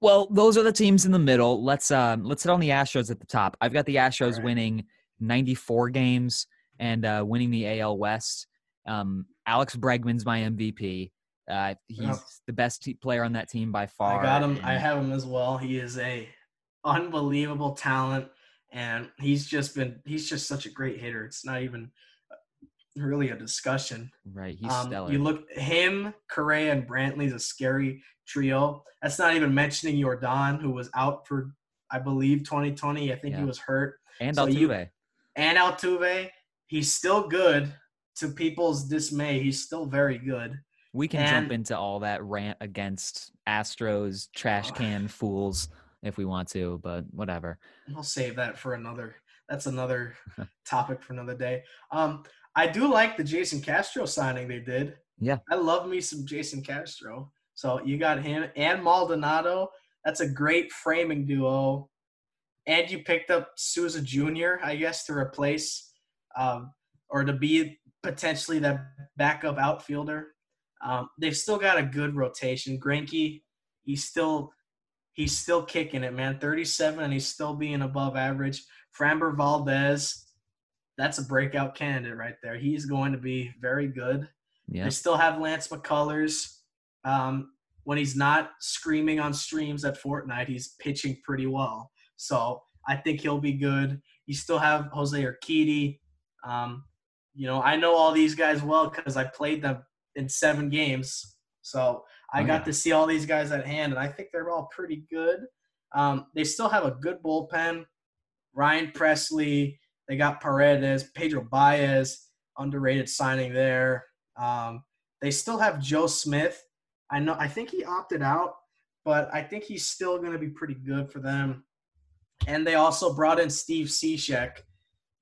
Well, those are the teams in the middle. Let's um let's hit on the Astros at the top. I've got the Astros Alright. winning 94 games and uh, winning the AL West. Um, Alex Bregman's my MVP. Uh, he's Yep. the best player on that team by far. I got him. I have him as well. He is a unbelievable talent, and he's just been. He's just such a great hitter. It's not even really a discussion. right. He's Um, stellar. you look him, Correa, and Brantley's a scary trio. That's not even mentioning Yordan, who was out for, I believe, 2020. I think Yeah. he was hurt. and so you- Altuve. And Altuve, he's still good. To people's dismay, he's still very good. We can jump into all that rant against Astros trash can fools if we want to, but whatever. We'll save that for another. That's another topic for another day. Um, I do like the Jason Castro signing they did. Yeah. I love me some Jason Castro. So you got him and Maldonado. That's a great framing duo. And you picked up Souza Jr., I guess, to replace um, or to be potentially that backup outfielder. Um, they've still got a good rotation. Greinke, he's still he's still kicking it, man. 37 and he's still being above average. Framber Valdez, that's a breakout candidate right there. He's going to be very good. Yeah. They still have Lance McCullers. Um, when he's not screaming on streams at Fortnite, he's pitching pretty well. So I think he'll be good. You still have Jose Urquidy. Um, you know, I know all these guys well because I played them in seven games. So I Oh, got yeah. to see all these guys at hand, and I think they're all pretty good. Um, they still have a good bullpen. Ryan Pressly, they got Paredes, Pedro Baez, underrated signing there. Um, they They still have Joe Smith. I know. I think he opted out, but I think he's still going to be pretty good for them. And they also brought in Steve Cishek.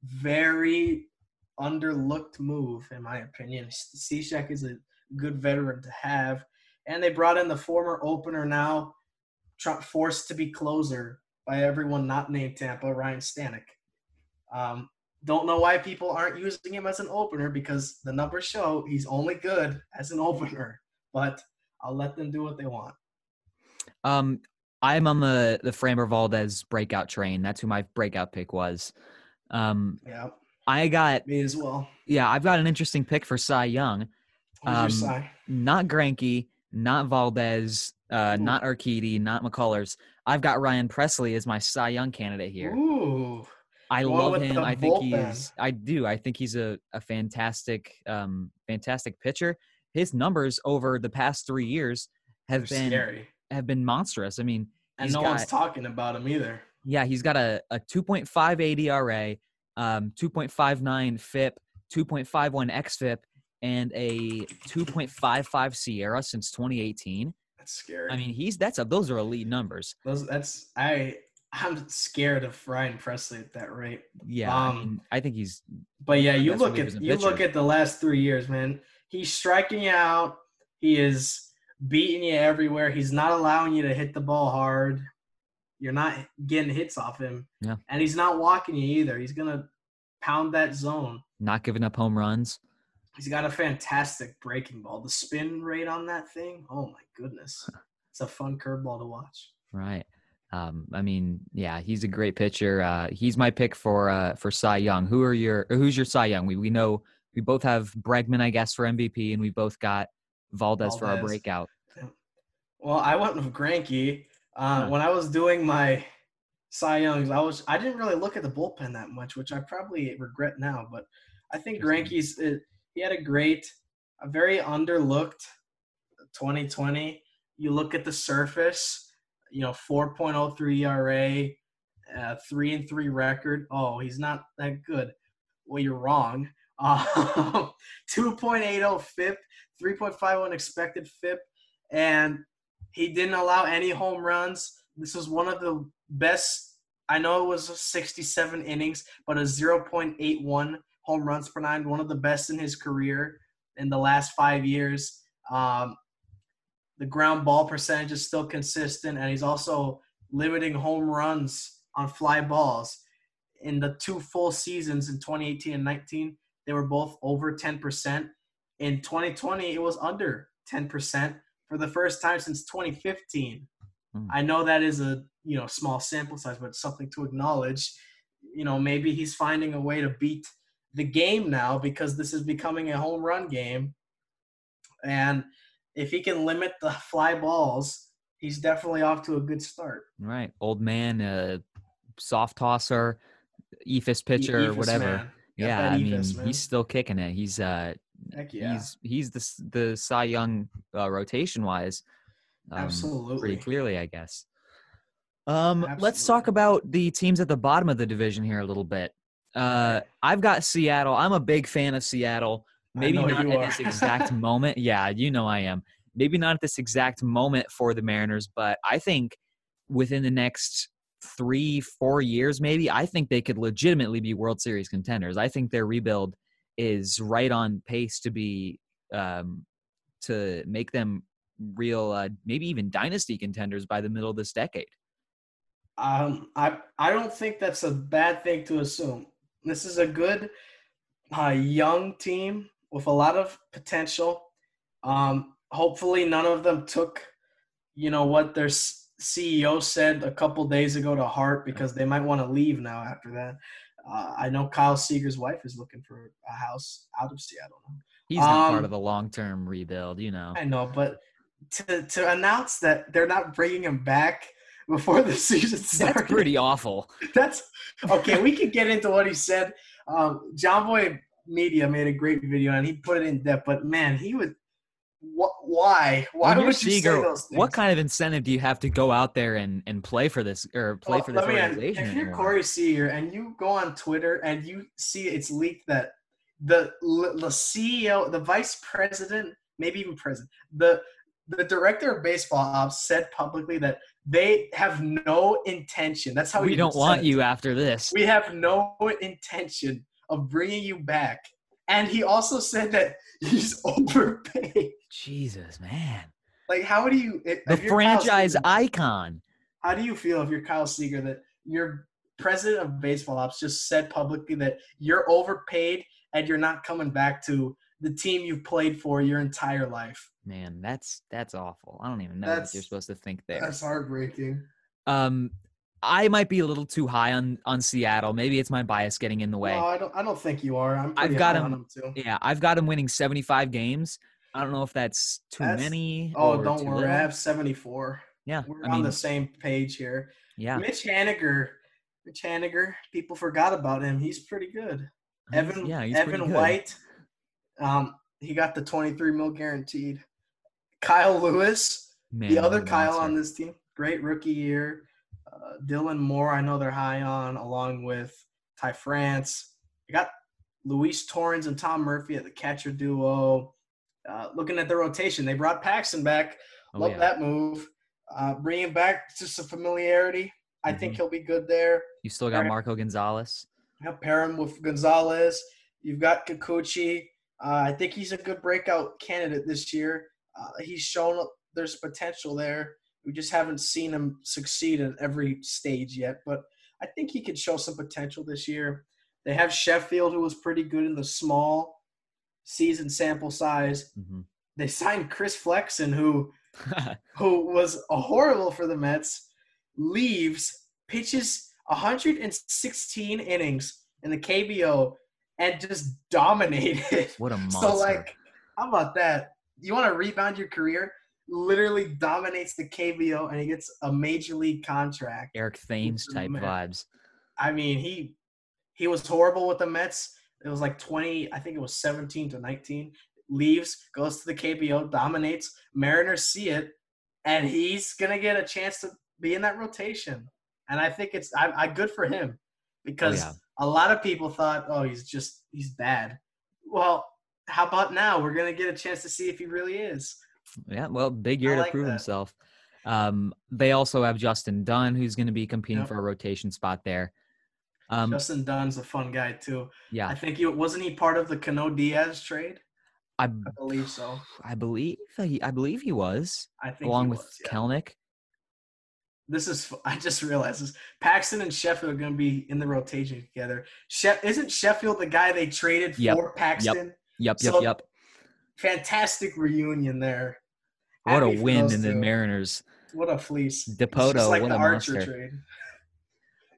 Very underlooked move, in my opinion. Cishek is a good veteran to have. And they brought in the former opener now, Trump forced to be closer by everyone not named Tampa, Ryan Stanek. Um, don't know why people aren't using him as an opener because the numbers show he's only good as an opener. But I'll let them do what they want. Um, I'm on the the Framber Valdez breakout train. That's who my breakout pick was. Um, yeah, I got me as well. Yeah, I've got an interesting pick for Cy Young. Um, Cy? Not Greinke, not Valdez, uh, not Urquidy, not McCullers. I've got Ryan Pressly as my Cy Young candidate here. Ooh. I love him. I think he's. I do. I think he's a, a fantastic, um, fantastic pitcher. His numbers over the past three years have They're been scary. have been monstrous. I mean, and no got, one's talking about him either. Yeah, he's got a, a 2.58 ERA, um, 2.59 FIP, 2.51 xFIP, and a 2.55 SIERA since 2018. That's scary. I mean, he's that's a those are elite numbers. Those that's I I'm scared of Ryan Pressly at that rate. Yeah, um, I, mean, I think he's. But yeah, you look at you look at the last three years, man. He's striking you out. He is beating you everywhere. He's not allowing you to hit the ball hard. You're not getting hits off him. Yeah. And he's not walking you either. He's gonna pound that zone. Not giving up home runs. He's got a fantastic breaking ball. The spin rate on that thing, oh my goodness. it's a fun curveball to watch. Right. Um, I mean, yeah, he's a great pitcher. Uh, he's my pick for uh, for Cy Young. Who are your who's your Cy Young? We we know we both have Bregman, I guess, for MVP, and we both got Valdez, Valdez. for our breakout. Well, I went with Greinke. Uh. When I was doing my Cy Youngs, I was I didn't really look at the bullpen that much, which I probably regret now. But I think Greinke's he had a great, a very underlooked 2020. You look at the surface, you know, 4.03 ERA, uh, three and three record. Oh, he's not that good. Well, you're wrong. Uh, 2.80 FIP, 3.51 expected FIP, and he didn't allow any home runs. This was one of the best. I know it was 67 innings, but a 0.81 home runs per nine, one of the best in his career in the last five years. Um, the ground ball percentage is still consistent, and he's also limiting home runs on fly balls. In the two full seasons in 2018 and 19, they were both over 10%. In 2020, it was under 10% for the first time since 2015. Mm. I know that is a you know small sample size, but something to acknowledge. You know, maybe he's finding a way to beat the game now because this is becoming a home run game. And if he can limit the fly balls, he's definitely off to a good start. Right. Old man, uh, soft tosser, eephus pitcher, e- whatever. Yeah, I mean, he's still kicking it. He's uh yeah. he's he's the the Cy Young uh, rotation wise. Um, Absolutely. Pretty clearly, I guess. Um, Absolutely. let's talk about the teams at the bottom of the division here a little bit. Uh, I've got Seattle. I'm a big fan of Seattle. Maybe not at this exact moment. Yeah, you know I am. Maybe not at this exact moment for the Mariners, but I think within the next three, four years, maybe, I think they could legitimately be World Series contenders. I think their rebuild is right on pace to be um, to make them real, uh, maybe even dynasty contenders by the middle of this decade. Um, I I don't think that's a bad thing to assume. This is a good uh, young team with a lot of potential. Um, hopefully, none of them took, you know, what their CEO said a couple days ago to heart because they might want to leave now after that. Uh, I know Kyle Seager's wife is looking for a house out of Seattle. He's not um, part of the long-term rebuild, you know. I know, but to to announce that they're not bringing him back before the season started. That's pretty awful. That's okay. we could get into what he said. Um, Boy Media made a great video and he put it in depth. But man, he would. Wh- why? Why would you Seager, say those things? What kind of incentive do you have to go out there and, and play for this or play well, for this organization? If you're Corey Seager and you go on Twitter and you see it's leaked that the the CEO, the vice president maybe even president. The the director of baseball ops said publicly that they have no intention. That's how we don't want it. you after this. We have no intention of bringing you back. And he also said that he's overpaid. Jesus, man. Like, how do you? If The if franchise icon. How do you feel if you're Kyle Seager that your president of baseball ops just said publicly that you're overpaid and you're not coming back to the team you've played for your entire life? Man, that's that's awful. I don't even know what you're supposed to think there. That's heartbreaking. Um, I might be a little too high on on Seattle. Maybe it's my bias getting in the way. No, I don't. I don't think you are. I'm. I've got him- too. Yeah, I've got him winning 75 games. I don't know if that's too That's- many. Oh, don't worry. I have 74. Yeah, We're I on mean, the same page here. yeah. Mitch Haniger. Mitch Haniger. People forgot about him. He's pretty good. Evan. yeah, Evan. White. Um, he got the 23 mil guaranteed. Kyle Lewis, Man, the other Kyle monster. on this team, great rookie year. Uh, Dylan Moore, I know they're high on, along with Ty France. You got Luis Torrens and Tom Murphy at the catcher duo. Uh, looking at the rotation, they brought Paxton back. Oh, Love yeah. that move. Uh, bring him back just some familiarity. I think Mhm. he'll be good there. You still got. Marco Gonzalez. Know, pair him with Gonzalez. You've got Kikuchi. Uh, I think he's a good breakout candidate this year. Uh, he's shown up there's potential there. We just haven't seen him succeed at every stage yet, but I think he could show some potential this year. They have Sheffield, who was pretty good in the small season sample size. hmm They signed Chris Flexen, who who was a horrible for the Mets, leaves, pitches 116 innings in the KBO, and just dominated. what a monster. so, like, how about that? You want to rebound your career? Literally dominates the KBO, and he gets a major league contract. Eric Thames type vibes. I mean, he he was horrible with the Mets. It was like 20, I think it was 17 to 19. Leaves, goes to the KBO, dominates. Mariners see it, and he's gonna get a chance to be in that rotation. And I think it's I, I good for him because yeah. a lot of people thought, oh, he's just he's bad. Well, how about now? We're gonna get a chance to see if he really is. Yeah, well, big year to prove that. himself. Um, they also have Justin Dunn, who's going to be competing Yep. for a rotation spot there. Um, Justin Dunn's a fun guy too. yeah, I think he wasn't he part of the Cano Diaz trade. I, I believe so. I believe he, I believe he was I think along with was, yeah. Kelenic. This is I just realized this. Paxton and Sheffield are going to be in the rotation together. She- isn't Sheffield the guy they traded Yep, for Paxton? Yep, yep, So, yep. Fantastic reunion there. What a Happy for win in the two. Mariners. What a fleece. Just like what the a Archer monster. trade.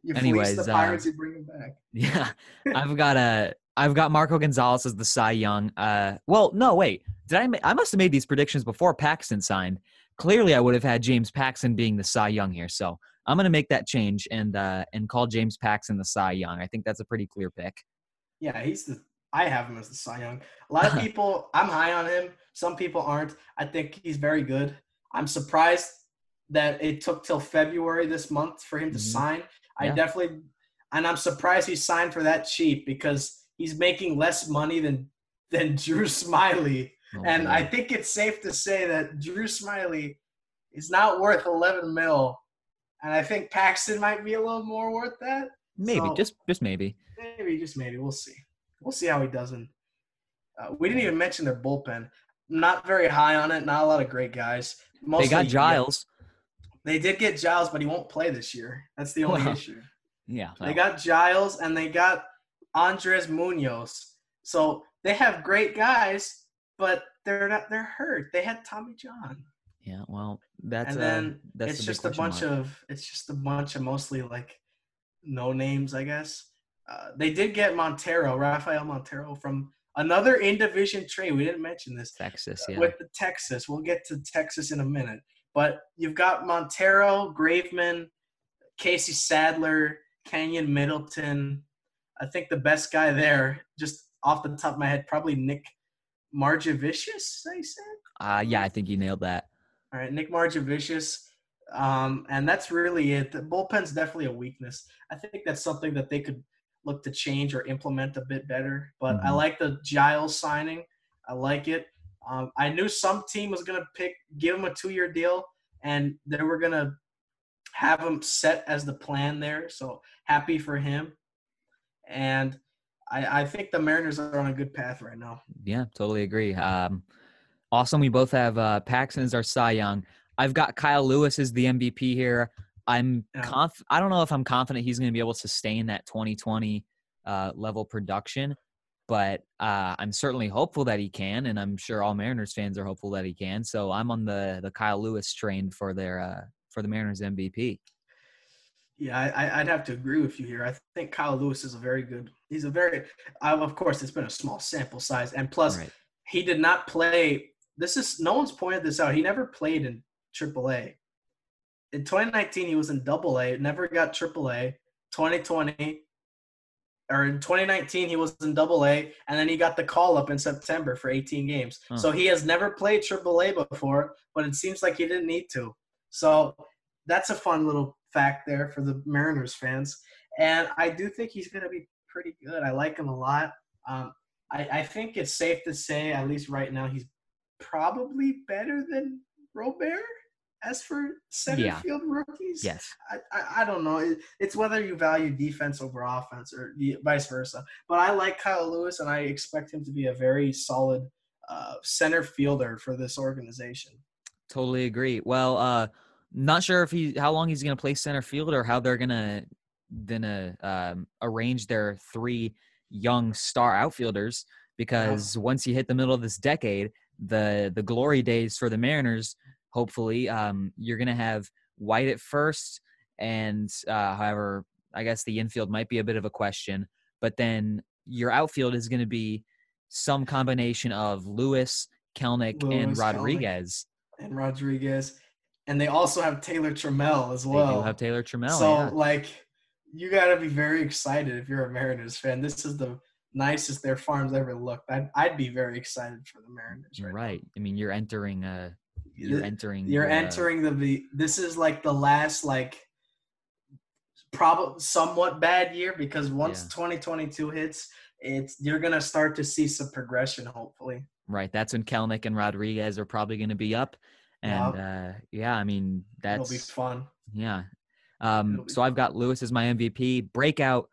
You Anyways, fleece the uh, Pirates, you bring them back. Yeah, I've got a. I've got Marco Gonzalez as the Cy Young. Uh, well, no, wait. Did I? Ma- I must have made these predictions before Paxton signed. Clearly, I would have had James Paxton being the Cy Young here. So I'm going to make that change and uh, and call James Paxton the Cy Young. I think that's a pretty clear pick. Yeah, he's the. I have him as the Cy Young. A lot of people, I'm high on him. Some people aren't. I think he's very good. I'm surprised that it took till February this month for him to Mhm. sign. I Yeah. definitely, and I'm surprised he signed for that cheap because he's making less money than than Drew Smyly. Oh, and boy. I think it's safe to say that Drew Smyly is not worth 11 mil. And I think Paxton might be a little more worth that. maybe so- just just maybe. Maybe, just maybe. We'll see. We'll see how he does. In, uh, we didn't even mention their bullpen. Not very high on it. Not a lot of great guys. They got Giles. They did get Giles, but he won't play this year. That's the only issue. Yeah. They got Giles and they got Andres Munoz. So they have great guys, but they're not. They're hurt. They had Tommy John. yeah. Well, that's and uh, then that's it's just a bunch mark. of it's just a bunch of mostly like no names, I guess. Uh, they did get Montero, Rafael Montero, from another in division trade. We didn't mention this Texas. uh, Yeah. with the Texas. We'll get to Texas in a minute, but you've got Montero, Graveman, Casey Sadler, Keynan Middleton. I think the best guy there, just off the top of my head, probably Nick Margevicius. I said. Uh, yeah, I think you nailed that. All right, Nick Margevicius. Um, and that's really it. The bullpen's definitely a weakness. I think that's something that they could look to change or implement a bit better. But I Mhm. like the Giles signing. I like it. Um, I knew some team was gonna pick, give him a two-year deal, and they were gonna have him set as the plan there. So happy for him, and I, I think the Mariners are on a good path right now. Yeah, totally agree. Um, awesome. We both have uh, Paxton as our Cy Young. I've got Kyle Lewis as the MVP here. I'm Yeah. conf- I don't know if I'm confident he's going to be able to sustain that 2020 uh, level production, but uh, I'm certainly hopeful that he can, and I'm sure all Mariners fans are hopeful that he can. So I'm on the the Kyle Lewis train for their uh, for the Mariners MVP. Yeah, I, I'd have to agree with you here. I think Kyle Lewis is a very good. He's a very, uh, of course, it's been a small sample size, and plus, Right. he did not play. This is no one's pointed this out. He never played in AAA. In 2019, he was in Double A. Never got triple a 2020, or in 2019, he was in Double A, and then he got the call up in September for 18 games. Huh. So he has never played triple a before, but it seems like he didn't need to. So that's a fun little fact there for the Mariners fans. And I do think he's going to be pretty good. I like him a lot. Um, I, I think it's safe to say, at least right now, he's probably better than Robert. As for center Yeah. field rookies, Yes. I, I, I don't know. It, it's whether you value defense over offense or vice versa. But I like Kyle Lewis, and I expect him to be a very solid uh, center fielder for this organization. Totally agree. Well, uh, not sure if he how long he's going to play center field or how they're gonna gonna um, arrange their three young star outfielders. Because once you hit the middle of this decade, the the glory days for the Mariners, hopefully, um, you're gonna have White at first, and uh, however, I guess the infield might be a bit of a question, but then your outfield is going to be some combination of Lewis, Kelenic, and Lewis, Kelenic. Rodriguez. And Rodriguez, and they also have Taylor Trammell as well. They do have Taylor Trammell. so yeah. like, you got to be very excited if you're a Mariners fan. This is the nicest their farms ever looked. I'd, I'd be very excited for the Mariners. Right. right. I mean, you're entering. Uh, you're entering. You're the- entering the this is like the last like probably somewhat bad year because once Yeah. 2022 hits, it's you're gonna start to see some progression. Hopefully, Right. That's when Kelenic and Rodriguez are probably to be up, and uh, yeah, I mean it'll be that's fun. yeah. Um, so I've got Lewis as my MVP. Breakout.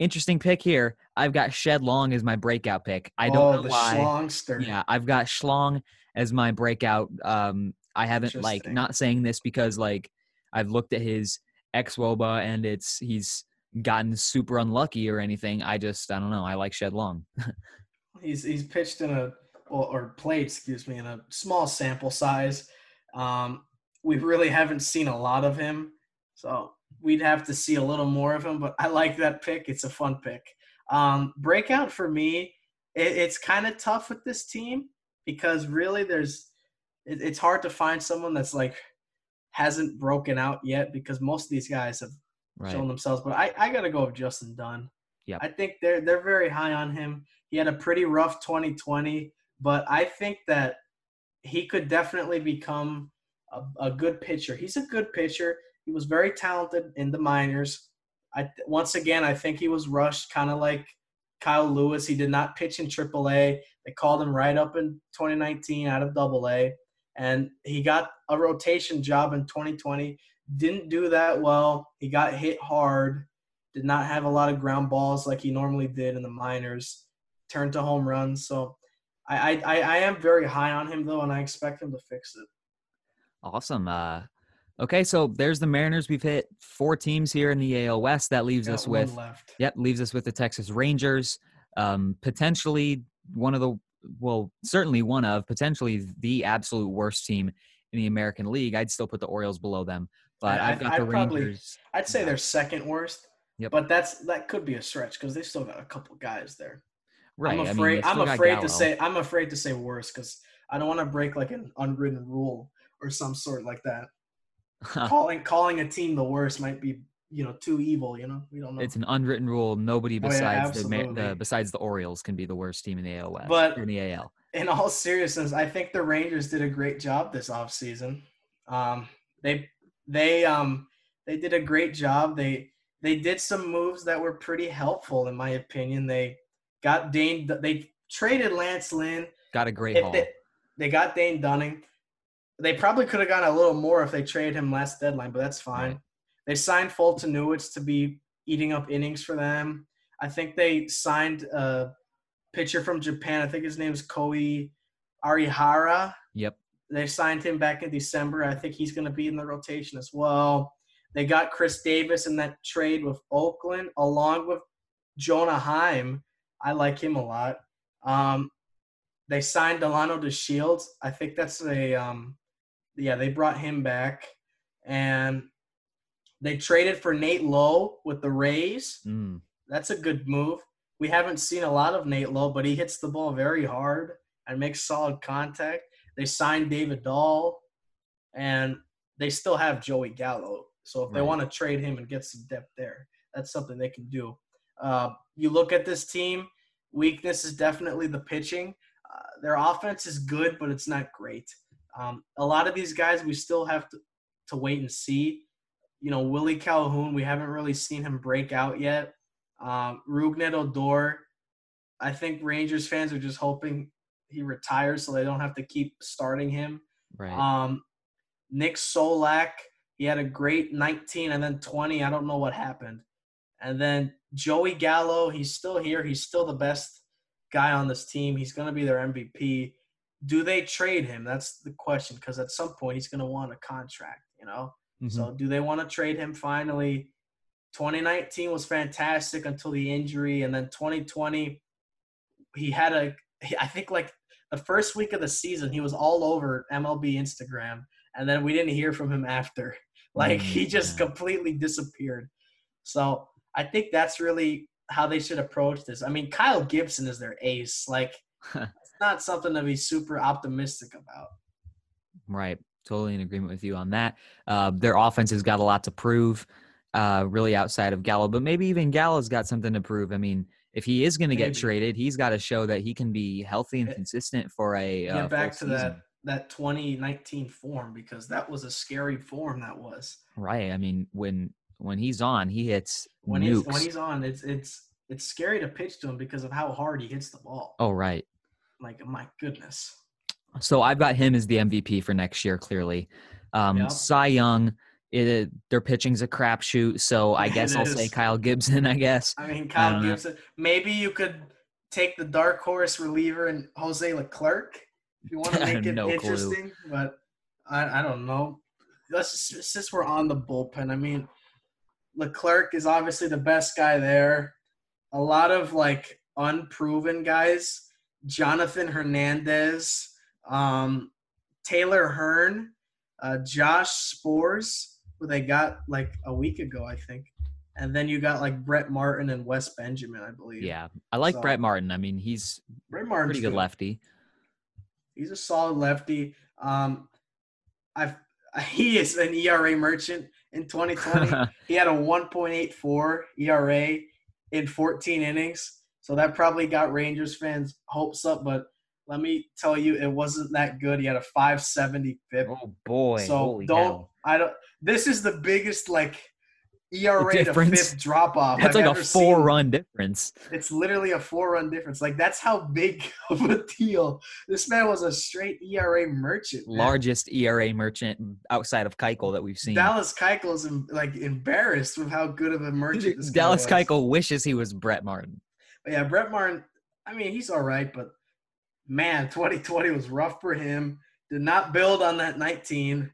Interesting pick here. I've got Shed Long as my breakout pick. I don't oh, know why. Schlongster. Yeah, I've got Schlong as my breakout. Um, I haven't like not saying this because like I've looked at his xwOBA and it's he's gotten super unlucky or anything. I just I don't know. I like Shed Long. He's he's pitched in a or, or played, excuse me, in a small sample size. Um, we really haven't seen a lot of him, so we'd have to see a little more of him. But I like that pick; it's a fun pick. Um, breakout for me, it, it's kind of tough with this team because really there's it, it's hard to find someone that's like hasn't broken out yet because most of these guys have Right. shown themselves. But I, I gotta go with Justin Dunn. Yeah, I think they're they're very high on him. He had a pretty rough 2020, but I think that he could definitely become a, a good pitcher. He's a good pitcher. He was very talented in the minors. I once again I think he was rushed, kind of like Kyle Lewis. He did not pitch in AAA. They called him right up in 2019 out of Double A, and he got a rotation job in 2020 didn't do that well. He got hit hard. Did not have a lot of ground balls like he normally did in the minors. Turned to home runs. So I I, I am very high on him though, and I expect him to fix it. Awesome. Uh, okay, so there's the Mariners. We've hit four teams here in the AL West. That leaves us with left. yep, leaves us with the Texas Rangers. Um, potentially one of the well, certainly one of potentially the absolute worst team in the American League. I'd still put the Orioles below them, but I- I've got I'd the probably- Rangers. I'd say they're second worst. Yep. But that's that could be a stretch because they've still got a couple guys there. Right. I'm I mean, afraid. I'm still afraid to say. I'm afraid to say worse because I don't want to break like an unwritten rule or some sort like that. calling calling a team the worst might be you know too evil. You know we don't know. it's an unwritten rule. Nobody Oh, yeah, besides the, the besides the Orioles can be the worst team in the AL West. But- in the AL. in all seriousness, I think the Rangers did a great job this offseason. Um, they they um they did a great job. They they did some moves that were pretty helpful in my opinion. They got Dane they traded Lance Lynn. Got a great haul. they, they got Dane Dunning. They probably could have gotten a little more if they traded him last deadline, but that's fine. Right. They signed Foltynewicz to be eating up innings for them. I think they signed a pitcher from Japan. I think his name is Kohei Arihara. Yep. They signed him back in December. I think he's going to be in the rotation as well. They got Khris Davis in that trade with Oakland, along with Jonah Heim. I like him a lot. Um, they signed Delino DeShields. I think that's a um, yeah. They brought him back, and they traded for Nate Lowe with the Rays. Mm. That's a good move. We haven't seen a lot of Nate Lowe, but he hits the ball very hard and makes solid contact. They signed David Dahl, and they still have Joey Gallo. So if they want to trade him and get some depth there, that's something they can do. Uh, you look at this team, weakness is definitely the pitching. Uh, their offense is good, but it's not great. Um, a lot of these guys, we still have to, to wait and see. You know, Willie Calhoun, we haven't really seen him break out yet. Um, Rougned Odor, I think Rangers fans are just hoping he retires so they don't have to keep starting him. Right. Um, Nick Solak, he had a great 19 and then 20. I don't know what happened. And then Joey Gallo, he's still here. He's still the best guy on this team. He's going to be their MVP. Do they trade him? That's the question because at some point he's going to want a contract, you know? Mhm. So do they want to trade him finally? 2019 was fantastic until the injury, and then 2020, he had a I think like the first week of the season, he was all over MLB Instagram, and then we didn't hear from him after. Like he Mm, just yeah. completely disappeared. So I think that's really how they should approach this. I mean, Kyle Gibson is their ace. Like not something to be super optimistic about. Right. Totally in agreement with you on that. Uh, their offense has got a lot to prove, uh, really outside of Gallo, but maybe even Gallo's got something to prove. I mean, if he is going to get traded, he's got to show that he can be healthy and consistent for a Get uh, back to season. that that 2019 form because that was a scary form. That was Right. I mean, when when he's on, he hits when nukes. he's when he's on. It's it's it's scary to pitch to him because of how hard he hits the ball. oh, right. Like my goodness. So I've got him as the MVP for next year. Clearly, um, Yep. Cy Young. It, their pitching's a crapshoot, so I guess I'll say. Kyle Gibson. I guess. I mean, Kyle know. Gibson. Maybe you could take the dark horse reliever and Jose Leclerc if you want to make it no clue. interesting. But I, I don't know. Let's just, since we're on the bullpen. I mean, Leclerc is obviously the best guy there. A lot of like unproven guys. Jonathan Hernandez, um, Taylor Hearn, uh, Josh Sborz, who they got like a week ago, I think. And then you got like Brett Martin and Wes Benjamin, I believe. Yeah, I like So- Brett Martin. I mean, he's Brett Martin's pretty good good. lefty. He's a solid lefty. Um, I've he is an ERA merchant in 2020. he had a 1.84 ERA in 14 innings, so that probably got Rangers fans' hopes up. But let me tell you, it wasn't that good. He had a 570 FIP. oh boy! so holy don't. cow. I don't. This is the biggest like ERA to difference. FIP drop off. That's I've like a ever seen. four-run difference. It's literally a four run difference. Like that's how big of a deal. This man was a straight ERA merchant. man. Largest ERA merchant outside of Keuchel that we've seen. Dallas Keuchel's is like embarrassed with how good of a merchant this guy Dallas. Keuchel wishes he was Brett Martin. But yeah, Brett Martin. I mean, he's all right, but man, 2020 was rough for him. Did not build on that 19.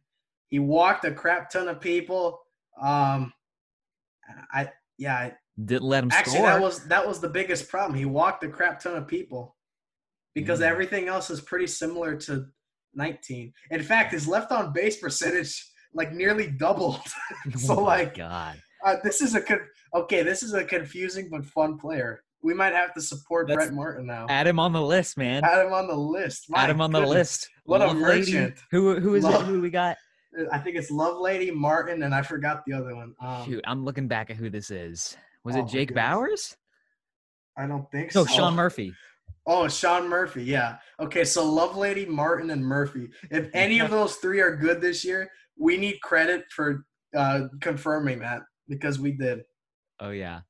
He walked a crap ton of people. Um, I yeah, I, Didn't let him Actually, score. that was that was the biggest problem. He walked a crap ton of people because Mm. everything else is pretty similar to 19. In fact, his left on base percentage like nearly doubled. so Oh like, God, uh, this is a con- okay. This is a confusing but fun player. We might have to support That's- Brett Martin now. add him on the list, man. Add him on the list. My Add him on the list. What a Lovelady. merchant. Who who is Love- it? Who we got? I think it's Lovelady Martin, and I forgot the other one. Um, Shoot, I'm looking back at who this is. Was Oh, it Jake. Bauers? I don't think No, so. Sean Murphy. Oh, Sean Murphy. Yeah. Okay, so Lovelady Martin, and Murphy. If any of those three are good this year, we need credit for uh, confirming that because we did. Oh yeah.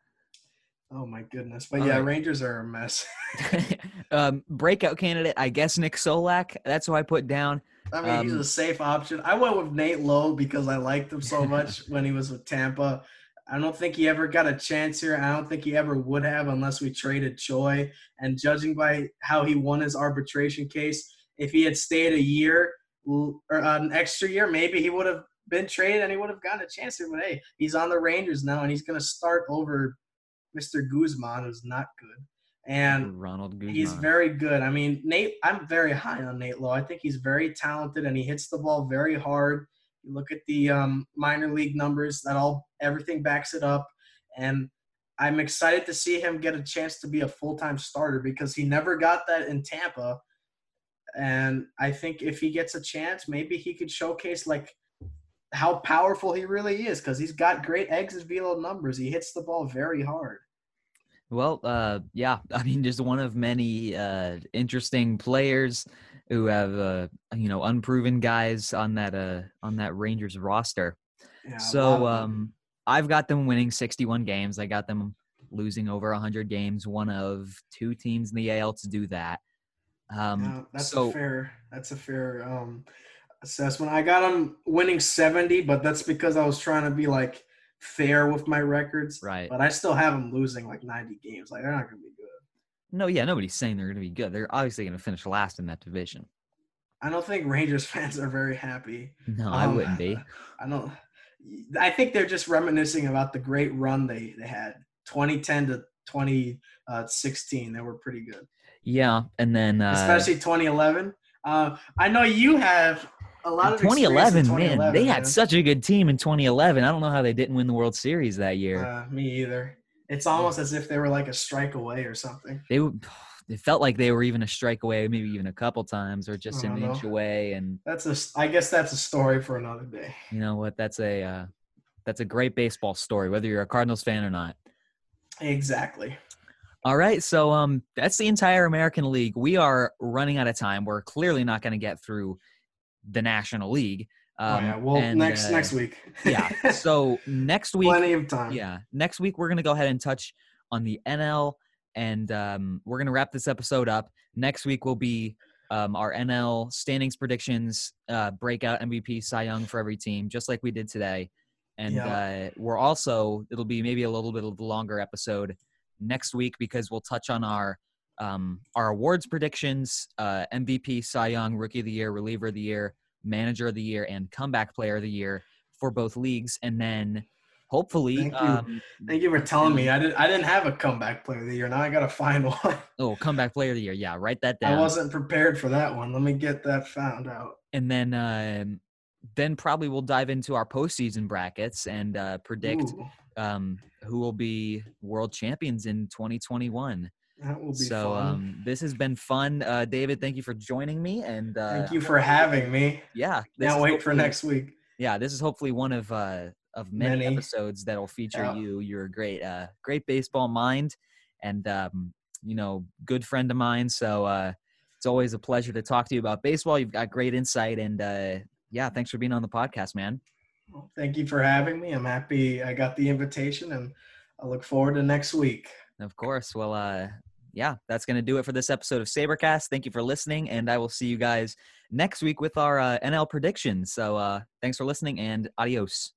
Oh my goodness! But yeah, right. Rangers are a mess. um, breakout candidate, I guess Nick Solak. That's who I put down. I mean, he's Um, a safe option. I went with Nate Lowe because I liked him so much when he was with Tampa. I don't think he ever got a chance here. I don't think he ever would have unless we traded Choi. And judging by how he won his arbitration case, if he had stayed a year or an extra year, maybe he would have been traded and he would have gotten a chance here. But hey, he's on the Rangers now and he's going to start over Mr. Guzman, who's not good. And Ronald Guzman. He's very good. I mean, Nate, I'm very high on Nate Lowe. I think he's very talented and he hits the ball very hard. You look at the um, minor league numbers, that all everything backs it up. And I'm excited to see him get a chance to be a full time starter because he never got that in Tampa. And I think if he gets a chance, maybe he could showcase like how powerful he really is because he's got great exit velo numbers. He hits the ball very hard. Well, uh, yeah. I mean, just one of many uh, interesting players who have, uh, you know, unproven guys on that uh, on that Rangers roster. Yeah, so um, I've got them winning 61 games. I got them losing over 100 games. One of two teams in the AL to do that. Um, Yeah, that's so a fair. That's a fair um, assessment. I got them winning seventy, but that's because I was trying to be like fair with my records. right. But I still have them losing like ninety games. Like they're not gonna be good. No, yeah, nobody's saying they're going to be good. They're obviously going to finish last in that division. I don't think Rangers fans are very happy. No, I Um, wouldn't be. I don't. I think they're just reminiscing about the great run they they had, 2010 to 2016. They were pretty good. Yeah, and then uh, especially 2011. Uh, I know you have a lot of experience in 2011, man, 2011, they had such a good team in 2011. I don't know how they didn't win the World Series that year. Uh, me either. It's almost as if they were like a strike away or something. they it felt like they were even a strike away, maybe even a couple times, or just an don't inch away. And That's a. I guess that's a story for another day. you know what? That's a uh, that's a great baseball story, whether you're a Cardinals fan or not. Exactly. All right, so um, that's the entire American League. We are running out of time. We're clearly not going to get through the National League. Um, oh yeah. Well, and, next uh, next week. yeah. So next week, plenty of time. yeah next week we're going to go ahead and touch on the nl and um, we're going to wrap this episode up next week will be um, our nl standings predictions uh, breakout mvp cy young for every team just like we did today and Yeah. uh, we're also it'll be maybe a little bit of a longer episode next week because we'll touch on our um, our awards predictions uh, mvp cy young rookie of the year reliever of the year manager of the year and comeback player of the year for both leagues and then hopefully Thank you. um, Thank you for telling me. I didn't. I didn't have a comeback player of the year. Now I got to find one. oh comeback player of the year yeah write that down I wasn't prepared for that one. Let me get that found out. and then um, then probably we'll dive into our postseason brackets and uh, predict um, who will be world champions in 2021 that will be so fun. um, this has been fun uh, david thank you for joining me and uh, Thank you for having me. yeah Can't wait for next week. yeah this is hopefully one of uh of many, Many. episodes that'll feature Yeah. you you're a great uh great baseball mind and um you know good friend of mine so uh it's always a pleasure to talk to you about baseball you've got great insight and uh yeah thanks for being on the podcast man Well, Thank you for having me. I'm happy I got the invitation and I look forward to next week. of course well uh yeah that's gonna do it for this episode of sabercast. Thank you for listening and i will see you guys next week with our uh, nl predictions. So uh thanks for listening and adios